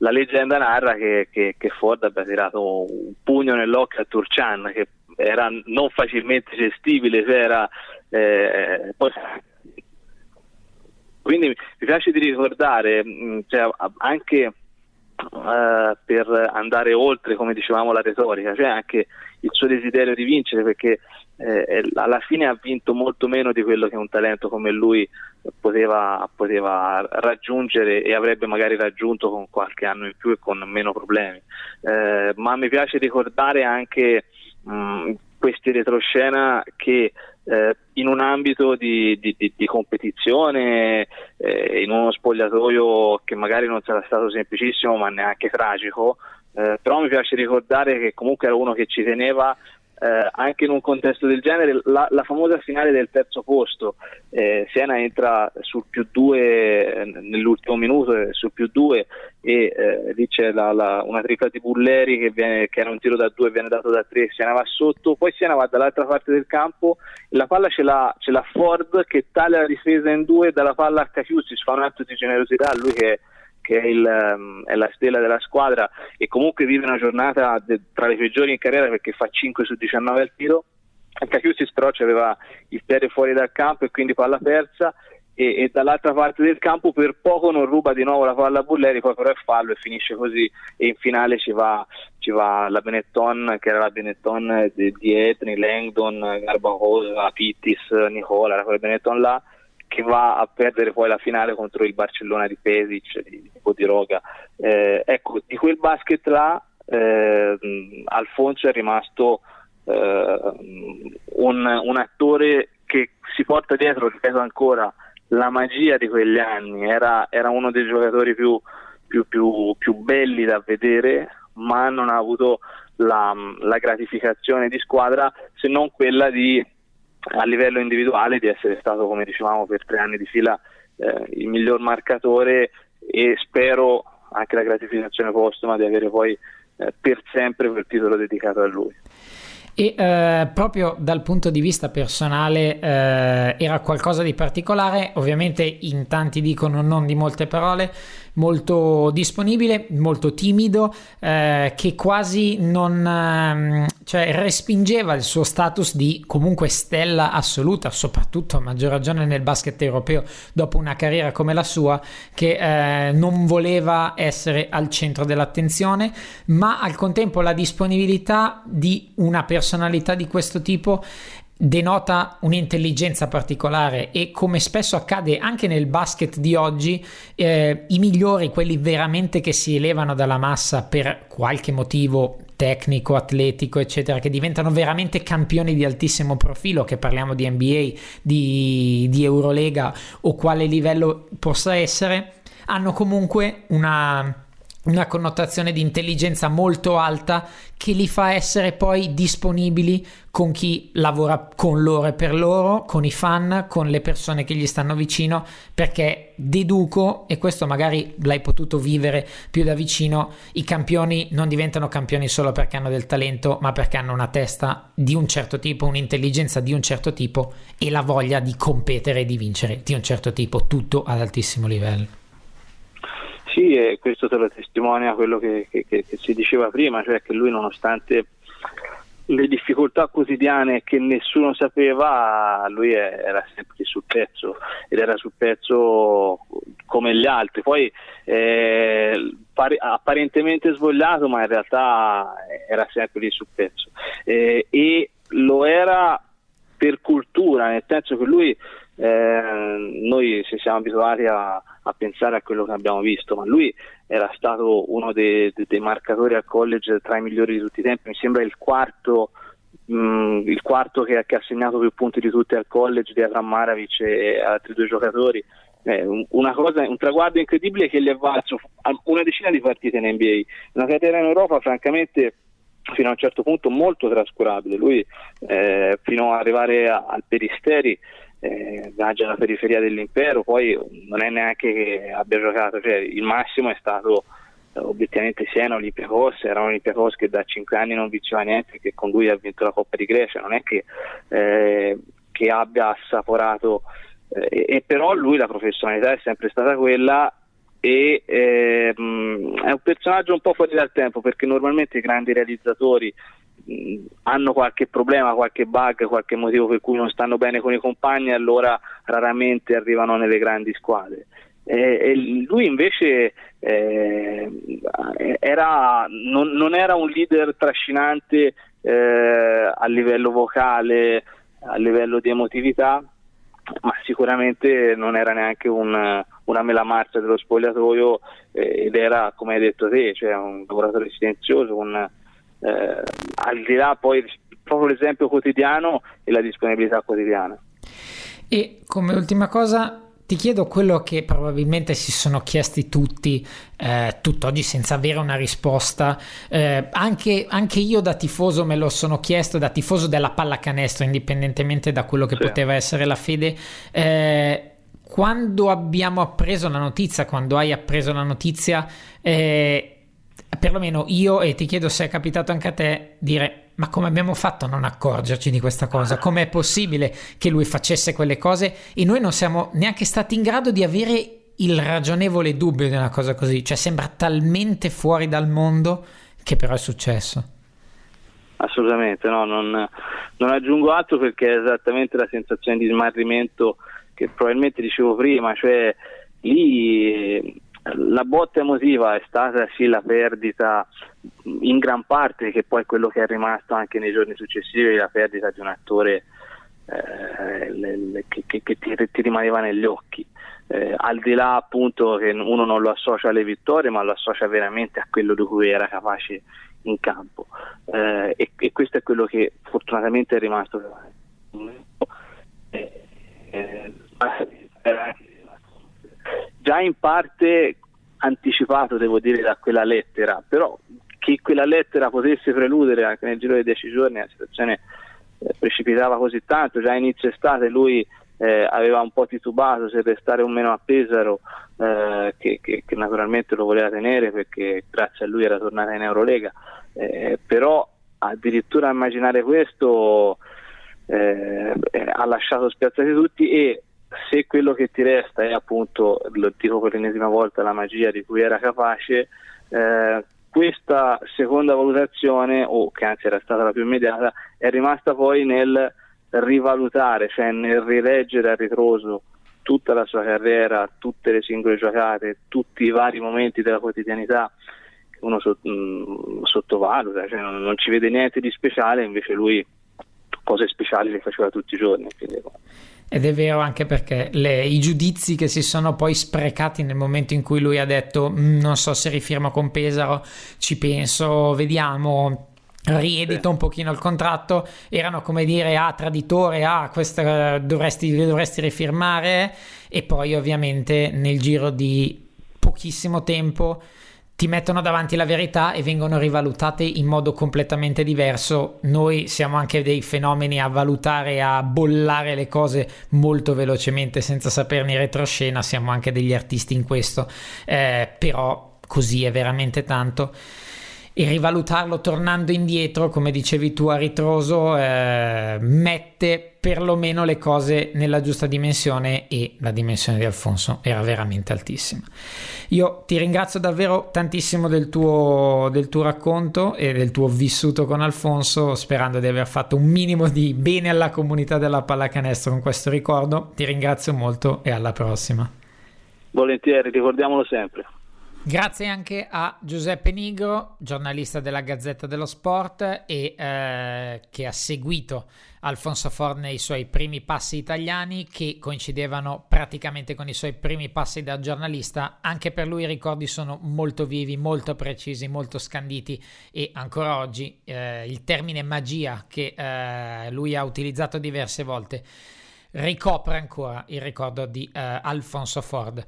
la leggenda narra che, che, che, Ford abbia tirato un pugno nell'occhio a Turchan che era non facilmente gestibile era, eh, poi, quindi mi piace di ricordare cioè, anche eh, per andare oltre, come dicevamo, la retorica, cioè anche il suo desiderio di vincere, perché eh, alla fine ha vinto molto meno di quello che un talento come lui poteva, poteva, raggiungere e avrebbe magari raggiunto con qualche anno in più e con meno problemi. Eh, ma mi piace ricordare anche mh, questi retroscena che eh, in un ambito di, di, di, di competizione, eh, in uno spogliatoio che magari non sarà stato semplicissimo ma neanche tragico, eh, però mi piace ricordare che comunque era uno che ci teneva eh, anche in un contesto del genere, la, la famosa finale del terzo posto, eh, Siena entra sul più 2 eh, nell'ultimo minuto, eh, sul più 2 e eh, lì c'è la, la, una tripla di Bulleri che, viene, che, era un tiro da 2 e viene dato da 3, Siena va sotto, poi Siena va dall'altra parte del campo la palla ce l'ha, ce l'ha Ford che taglia la difesa in due, dalla palla a Cachiuzzi, fa un atto di generosità, lui che che è, il, um, è, la stella della squadra e comunque vive una giornata de- tra le peggiori in carriera perché fa 5 su 19 al tiro. Cachiusis però aveva il piede fuori dal campo e quindi palla persa e, e, dall'altra parte del campo per poco non ruba di nuovo la palla a Bulleri, poi però è fallo e finisce così e in finale ci va, ci va la Benetton che era la Benetton di, di Etni, Langdon, Garbacosa, Pittis, Nicola, era quella Benetton là che va a perdere poi la finale contro il Barcellona di Pesic, di, di Roga. Eh, ecco, di quel basket là eh, Alfonso è rimasto eh, un, un, attore che si porta dietro, ripeto ancora, la magia di quegli anni, era, era uno dei giocatori più, più, più, più, belli da vedere, ma non ha avuto la, la gratificazione di squadra se non quella di a livello individuale di essere stato, come dicevamo, per tre anni di fila eh, il miglior marcatore e spero anche la gratificazione postuma di avere poi eh, per sempre quel titolo dedicato a lui. E eh, proprio dal punto di vista personale eh, era qualcosa di particolare, ovviamente in tanti dicono non di molte parole, molto disponibile, molto timido, eh, che quasi non ehm, cioè, respingeva il suo status di comunque stella assoluta, soprattutto a maggior ragione nel basket europeo dopo una carriera come la sua, che eh, non voleva essere al centro dell'attenzione, ma al contempo la disponibilità di una personalità di questo tipo denota un'intelligenza particolare e come spesso accade anche nel basket di oggi, eh, i migliori, quelli veramente che si elevano dalla massa per qualche motivo tecnico, atletico, eccetera, che diventano veramente campioni di altissimo profilo, che parliamo di NBA, di, di Eurolega o quale livello possa essere, hanno comunque una una connotazione di intelligenza molto alta che li fa essere poi disponibili con chi lavora con loro e per loro, con i fan, con le persone che gli stanno vicino, perché deduco, e questo magari l'hai potuto vivere più da vicino, i campioni non diventano campioni solo perché hanno del talento, ma perché hanno una testa di un certo tipo, un'intelligenza di un certo tipo e la voglia di competere e di vincere di un certo tipo, tutto ad altissimo livello. Sì, e questo te lo testimonia quello che, che, che, si diceva prima, cioè che lui nonostante le difficoltà quotidiane che nessuno sapeva, lui era sempre sul pezzo ed era sul pezzo come gli altri. Poi eh, pare, apparentemente svogliato, ma in realtà era sempre lì sul pezzo. Eh, e lo era per cultura, nel senso che lui, eh, noi ci siamo abituati a a pensare a quello che abbiamo visto, ma lui era stato uno dei, dei, marcatori al college tra i migliori di tutti i tempi, mi sembra il quarto, mm, il quarto che, che, ha segnato più punti di tutti al college dietro a Maravic e altri due giocatori. Eh, cosa, un traguardo incredibile che gli è valso una decina di partite in NBA, una carriera in Europa francamente fino a un certo punto molto trascurabile. Lui eh, fino ad arrivare a, al Peristeri eh, viaggia alla periferia dell'impero, poi non è neanche che abbia giocato, cioè, il massimo è stato eh, obiettivamente Siena, Olympiacos, era un Olympiacos che da 5 anni non vinceva niente, che con lui ha vinto la Coppa di Grecia, non è che, eh, che abbia assaporato, eh, e però lui la professionalità è sempre stata quella e ehm, è un personaggio un po' fuori dal tempo perché normalmente i grandi realizzatori hanno qualche problema, qualche bug, qualche motivo per cui non stanno bene con i compagni, allora raramente arrivano nelle grandi squadre. e lui invece eh, era, non, non, era un leader trascinante eh, a livello vocale, a livello di emotività, ma sicuramente non era neanche un, una mela marcia dello spogliatoio eh, ed era, come hai detto te, cioè un lavoratore silenzioso, un, eh, al di là poi proprio l'esempio quotidiano e la disponibilità quotidiana. E come ultima cosa, ti chiedo quello che probabilmente si sono chiesti tutti eh, tutt'oggi senza avere una risposta. Eh, anche, anche, io da tifoso me lo sono chiesto, da tifoso della pallacanestro, indipendentemente da quello che sì. poteva essere la fede. Eh, quando abbiamo appreso la notizia, quando hai appreso la notizia, eh, perlomeno io, e ti chiedo se è capitato anche a te, dire ma come abbiamo fatto a non accorgerci di questa cosa? Com'è possibile che lui facesse quelle cose e noi non siamo neanche stati in grado di avere il ragionevole dubbio di una cosa così? Cioè sembra talmente fuori dal mondo che però è successo. Assolutamente, no, non, non aggiungo altro perché è esattamente la sensazione di smarrimento che probabilmente dicevo prima, cioè lì la botta emotiva è stata sì la perdita in gran parte che poi quello che è rimasto anche nei giorni successivi la perdita di un attore eh, le, le, che, che, ti, ti, rimaneva negli occhi. Eh, al di là appunto che uno non lo associa alle vittorie ma lo associa veramente a quello di cui era capace in campo. Eh, e, e, questo è quello che fortunatamente è rimasto. Eh, eh, già in parte anticipato, devo dire, da quella lettera, però che quella lettera potesse preludere anche nel giro dei dieci giorni, la situazione eh, precipitava così tanto, già inizio estate lui eh, aveva un po' titubato se restare o meno a Pesaro, eh, che, che, che, naturalmente lo voleva tenere perché grazie a lui era tornata in Eurolega, eh, però addirittura immaginare questo eh, ha lasciato spiazzati tutti e se quello che ti resta è appunto, lo dico per l'ennesima volta, la magia di cui era capace, eh, questa seconda valutazione, o che anzi era stata la più immediata, è rimasta poi nel rivalutare, cioè nel rileggere a ritroso tutta la sua carriera, tutte le singole giocate, tutti i vari momenti della quotidianità che uno mm, sottovaluta, cioè non, non, ci vede niente di speciale, invece lui cose speciali le faceva tutti i giorni. Quindi, ed è vero anche perché le, i giudizi che si sono poi sprecati nel momento in cui lui ha detto mm, non so se rifirma con Pesaro, ci penso, vediamo, riedito un pochino il contratto, erano come dire ah traditore, ah questa dovresti, dovresti rifirmare e poi ovviamente nel giro di pochissimo tempo ti mettono davanti la verità e vengono rivalutate in modo completamente diverso. Noi siamo anche dei fenomeni a valutare, a bollare le cose molto velocemente senza saperne retroscena, siamo anche degli artisti in questo, eh, però così è veramente tanto. E rivalutarlo tornando indietro, come dicevi tu a ritroso, eh, mette perlomeno le cose nella giusta dimensione e la dimensione di Alfonso era veramente altissima. Io ti ringrazio davvero tantissimo del tuo, del tuo racconto e del tuo vissuto con Alfonso, sperando di aver fatto un minimo di bene alla comunità della pallacanestro con questo ricordo. Ti ringrazio molto e alla prossima. Volentieri, ricordiamolo sempre. Grazie anche a Giuseppe Nigro, giornalista della Gazzetta dello Sport e eh, che ha seguito Alfonso Ford nei suoi primi passi italiani che coincidevano praticamente con i suoi primi passi da giornalista. Anche per lui i ricordi sono molto vivi, molto precisi, molto scanditi e ancora oggi eh, il termine magia che eh, lui ha utilizzato diverse volte ricopre ancora il ricordo di eh, Alfonso Ford.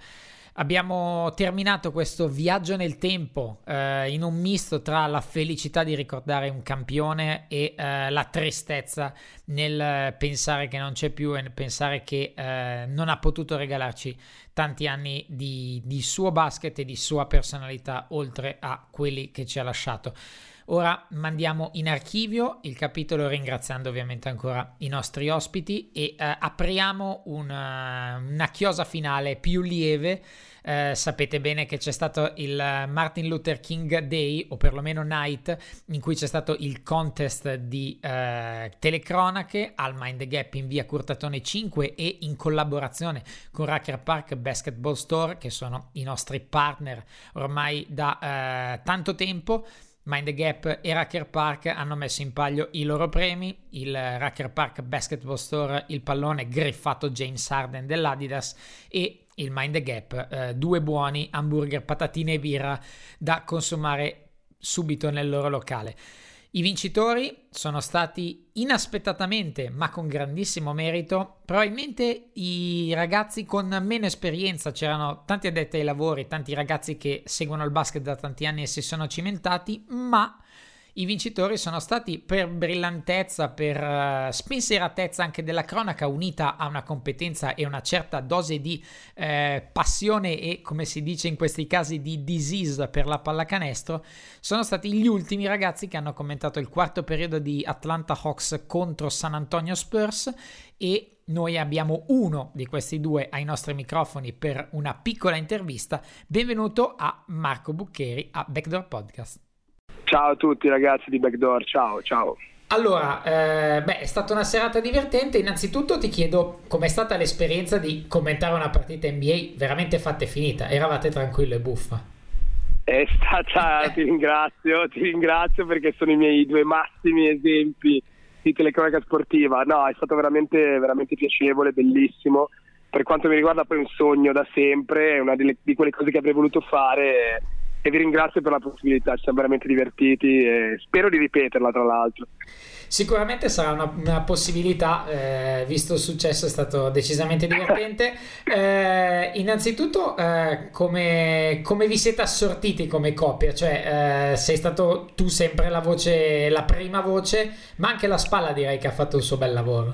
Abbiamo terminato questo viaggio nel tempo eh, in un misto tra la felicità di ricordare un campione e eh, la tristezza nel pensare che non c'è più e pensare che eh, non ha potuto regalarci tanti anni di, di suo basket e di sua personalità oltre a quelli che ci ha lasciato. Ora mandiamo in archivio il capitolo ringraziando ovviamente ancora i nostri ospiti e eh, apriamo una, una chiosa finale più lieve eh, sapete bene che c'è stato il Martin Luther King Day, o perlomeno Night, in cui c'è stato il contest di eh, telecronache al Mind Gap in via Curtatone 5 e in collaborazione con Racker Park Basketball Store, che sono i nostri partner ormai da eh, tanto tempo. Mind the Gap e Racker Park hanno messo in palio i loro premi, il Racker Park Basketball Store, il pallone griffato James Harden dell'Adidas e il Mind the Gap, eh, due buoni hamburger, patatine e birra da consumare subito nel loro locale. I vincitori sono stati inaspettatamente, ma con grandissimo merito, probabilmente i ragazzi con meno esperienza. C'erano tanti addetti ai lavori, tanti ragazzi che seguono il basket da tanti anni e si sono cimentati, ma i vincitori sono stati per brillantezza, per uh, spensieratezza anche della cronaca unita a una competenza e una certa dose di eh, passione e come si dice in questi casi di disease per la pallacanestro, sono stati gli ultimi ragazzi che hanno commentato il quarto periodo di Atlanta Hawks contro San Antonio Spurs e noi abbiamo uno di questi due ai nostri microfoni per una piccola intervista. Benvenuto a Marco Buccheri a Backdoor Podcast. Ciao a tutti ragazzi di Backdoor, ciao, ciao. Allora, eh, beh, è stata una serata divertente. Innanzitutto ti chiedo com'è stata l'esperienza di commentare una partita NBA veramente fatta e finita. Eravate tranquillo e buffa? È stata, ti ringrazio, ti ringrazio perché sono i miei due massimi esempi di telecronaca sportiva. No, è stato veramente, veramente piacevole, bellissimo. Per quanto mi riguarda poi un sogno da sempre, è una delle, di quelle cose che avrei voluto fare e vi ringrazio per la possibilità, ci siamo veramente divertiti e spero di ripeterla tra l'altro. Sicuramente sarà una, una possibilità, eh, visto il successo è stato decisamente divertente. Eh, innanzitutto, eh, come, come, vi siete assortiti come coppia? Cioè, eh, sei stato tu sempre la voce, la prima voce, ma anche la spalla direi che ha fatto il suo bel lavoro.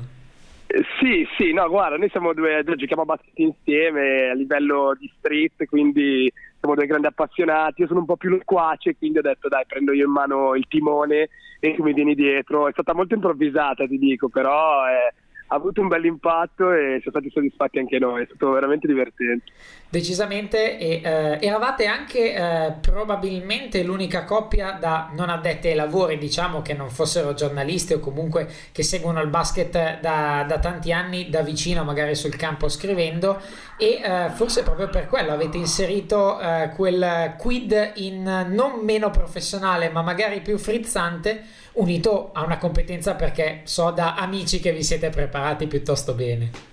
Eh, sì, sì, no, guarda, noi siamo due, giochiamo a basket insieme a livello di street, quindi siamo due grandi appassionati, io sono un po' più loquace, quindi ho detto dai prendo io in mano il timone e tu mi vieni dietro. È stata molto improvvisata, ti dico, però eh, ha avuto un bel impatto e siamo stati soddisfatti anche noi, è stato veramente divertente. Decisamente, e eh, eravate anche eh, probabilmente l'unica coppia da non addetti ai lavori, diciamo che non fossero giornalisti o comunque che seguono il basket da, da tanti anni da vicino, magari sul campo scrivendo, e eh, forse proprio per quello avete inserito eh, quel quid in non meno professionale, ma magari più frizzante unito a una competenza perché so da amici che vi siete preparati piuttosto bene.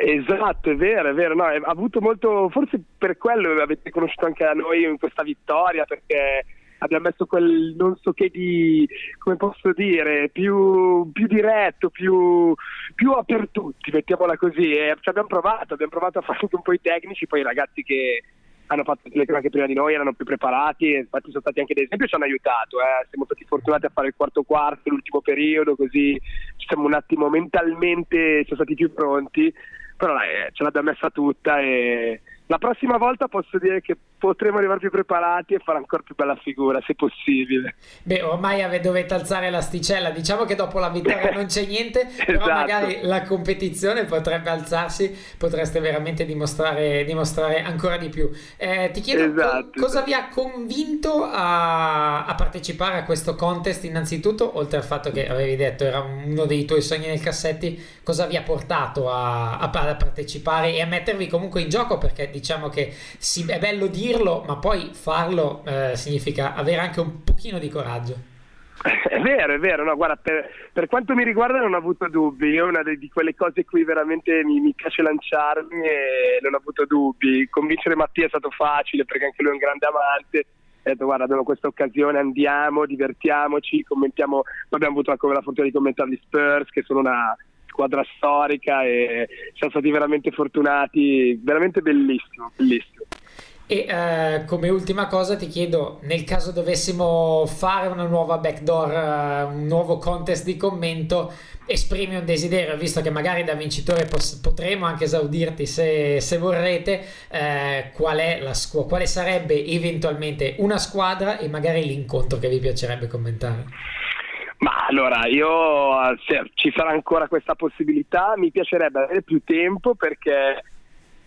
Esatto, è vero, è vero, no, ha avuto molto, forse per quello avete conosciuto anche a noi in questa vittoria perché abbiamo messo quel non so che di, come posso dire, più, più diretto, più, più per mettiamola così, e ci abbiamo provato, abbiamo provato a fare anche un po' i tecnici, poi i ragazzi che hanno fatto le cronache prima di noi, erano più preparati e infatti sono stati anche dei esempi e ci hanno aiutato. Eh. Siamo stati fortunati a fare il quarto quarto, l'ultimo periodo, così ci siamo un attimo mentalmente, siamo stati più pronti, però dai, eh, ce l'abbiamo messa tutta e la prossima volta posso dire che potremo arrivare più preparati e fare ancora più bella figura, se possibile. Beh, ormai ave, dovete alzare l'asticella. Diciamo che dopo la vittoria non c'è niente, però esatto. magari la competizione potrebbe alzarsi, potreste veramente dimostrare, dimostrare ancora di più. Eh, ti chiedo esatto. co- cosa vi ha convinto a, a, partecipare a questo contest innanzitutto, oltre al fatto che avevi detto era uno dei tuoi sogni nel cassetti, cosa vi ha portato a, a, a partecipare e a mettervi comunque in gioco perché diciamo che sì, è bello dirlo, ma poi farlo eh, significa avere anche un pochino di coraggio. È vero, è vero, no, guarda, per, per, quanto mi riguarda non ho avuto dubbi, io una di quelle cose qui veramente mi, mi, piace lanciarmi e non ho avuto dubbi. Convincere Mattia è stato facile perché anche lui è un grande amante, ho detto guarda abbiamo questa occasione, andiamo, divertiamoci, commentiamo, abbiamo avuto anche la fortuna di commentare gli Spurs che sono una, squadra storica e siamo stati veramente fortunati, veramente bellissimo, bellissimo. E eh, come ultima cosa ti chiedo, nel caso dovessimo fare una nuova backdoor, uh, un nuovo contest di commento, esprimi un desiderio, visto che magari da vincitore pos- potremo anche esaudirti se, se vorrete, eh, qual, scu- quale sarebbe eventualmente una squadra e magari l'incontro che vi piacerebbe commentare? Ma allora, io se ci sarà ancora questa possibilità, mi piacerebbe avere più tempo perché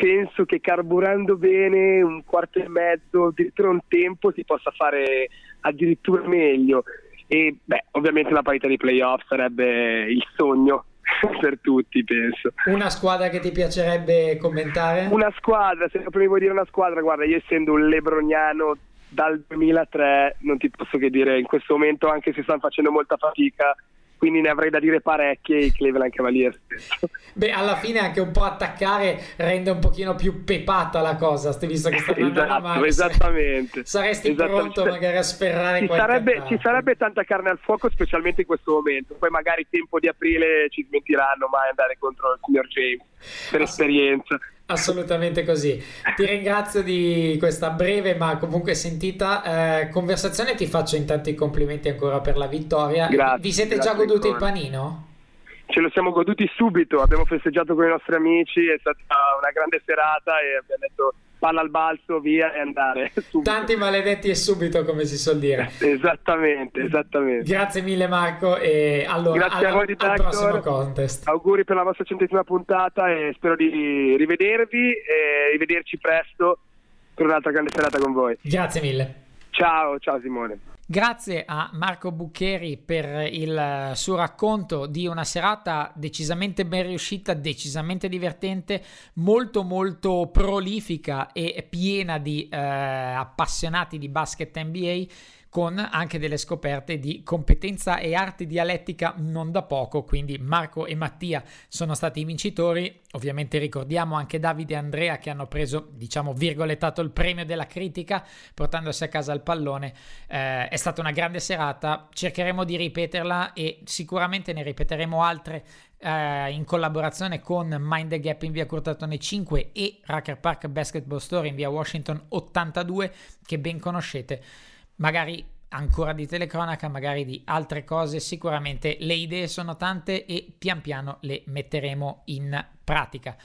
penso che carburando bene un quarto e mezzo, addirittura un tempo, si possa fare addirittura meglio. E beh, ovviamente la parità di playoff sarebbe il sogno per tutti, penso. Una squadra che ti piacerebbe commentare? Una squadra, se prima vuoi dire una squadra, guarda, io essendo un lebroniano dal 2003, non ti posso che dire in questo momento, anche se stanno facendo molta fatica, quindi ne avrei da dire parecchie i Cleveland Cavaliers. Beh, alla fine anche un po' attaccare rende un pochino più pepata la cosa, visto che sta andando esatto, male. Esattamente. Saresti esattamente. pronto magari a sferrare ci sarebbe, ci sarebbe tanta carne al fuoco, specialmente in questo momento. Poi magari tempo di aprile ci smentiranno mai andare contro il signor James per esperienza. Assolutamente così. Ti ringrazio di questa breve ma comunque sentita eh, conversazione. Ti faccio intanto i complimenti ancora per la vittoria. Grazie, Vi siete già goduti ancora. il panino? Ce lo siamo goduti subito, abbiamo festeggiato con i nostri amici, è stata una grande serata e abbiamo detto palla al balzo, via e andare. Subito. Tanti maledetti e subito, come si suol dire. Esattamente, esattamente. Grazie mille Marco e allora Grazie alla, a voi di al prossimo contest. Auguri per la vostra centesima puntata e spero di rivedervi e rivederci presto per un'altra grande serata con voi. Grazie mille. Ciao, ciao Simone. Grazie a Marco Buccheri per il suo racconto di una serata decisamente ben riuscita, decisamente divertente, molto molto prolifica e piena di eh, appassionati di basket NBA con anche delle scoperte di competenza e arte dialettica non da poco, quindi Marco e Mattia sono stati i vincitori, ovviamente ricordiamo anche Davide e Andrea che hanno preso, diciamo, virgolettato il premio della critica portandosi a casa il pallone, eh, è stata una grande serata, cercheremo di ripeterla e sicuramente ne ripeteremo altre eh, in collaborazione con Mind the Gap in via Curtatone 5 e Racker Park Basketball Store in via Washington 82 che ben conoscete magari ancora di telecronaca, magari di altre cose, sicuramente le idee sono tante e pian piano le metteremo in pratica.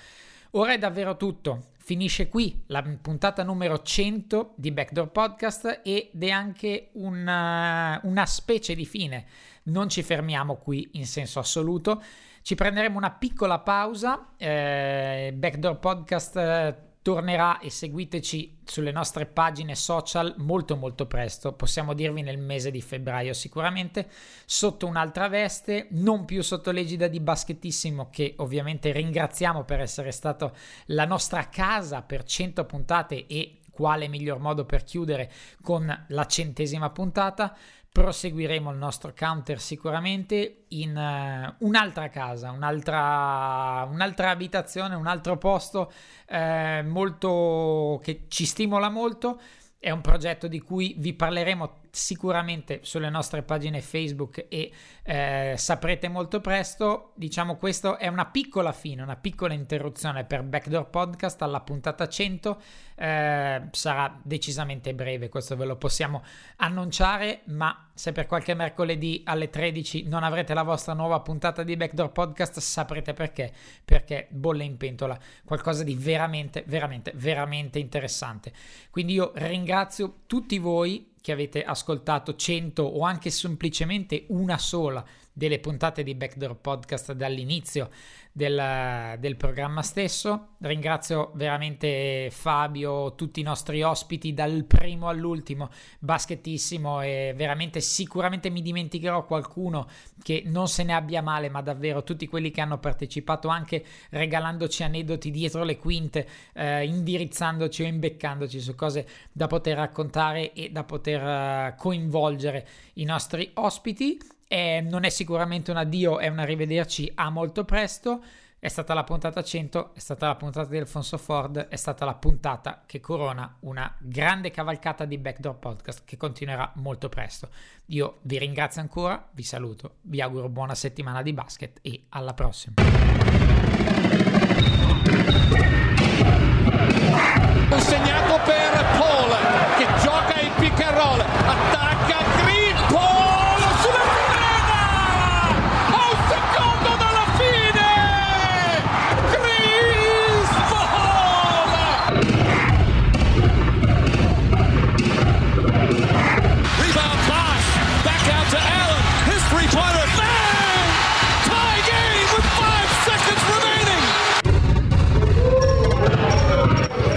Ora è davvero tutto. Finisce qui la puntata numero 100 di Backdoor Podcast ed è anche una, una specie di fine. Non ci fermiamo qui in senso assoluto. Ci prenderemo una piccola pausa. Eh, Backdoor Podcast eh, tornerà e seguiteci sulle nostre pagine social molto molto presto, possiamo dirvi nel mese di febbraio sicuramente, sotto un'altra veste, non più sotto l'egida di Baschettissimo che ovviamente ringraziamo per essere stato la nostra casa per 100 puntate e quale miglior modo per chiudere con la centesima puntata. Proseguiremo il nostro counter sicuramente in uh, un'altra casa, un'altra, un'altra abitazione, un altro posto eh, molto che ci stimola molto. È un progetto di cui vi parleremo sicuramente sulle nostre pagine Facebook e eh, saprete molto presto. Diciamo, questo è una piccola fine, una piccola interruzione per Backdoor Podcast alla puntata 100. Eh, sarà decisamente breve, questo ve lo possiamo annunciare, ma se per qualche mercoledì alle 13 non avrete la vostra nuova puntata di Backdoor Podcast, saprete perché. Perché bolle in pentola, qualcosa di veramente, veramente, veramente interessante. Quindi io ringrazio tutti voi che avete ascoltato 100 o anche semplicemente una sola delle puntate di Backdoor Podcast dall'inizio del, del, programma stesso. Ringrazio veramente Fabio, tutti i nostri ospiti dal primo all'ultimo, baschettissimo e veramente sicuramente mi dimenticherò qualcuno che non se ne abbia male, ma davvero tutti quelli che hanno partecipato anche regalandoci aneddoti dietro le quinte, eh, indirizzandoci o imbeccandoci su cose da poter raccontare e da poter uh, coinvolgere i nostri ospiti. Eh, non è sicuramente un addio, è un arrivederci a molto presto. È stata la puntata 100, è stata la puntata di Alfonso Ford, è stata la puntata che corona una grande cavalcata di Backdoor Podcast che continuerà molto presto. Io vi ringrazio ancora, vi saluto, vi auguro buona settimana di basket e alla prossima. Consegnato per Paul che gioca il pick and roll, attacca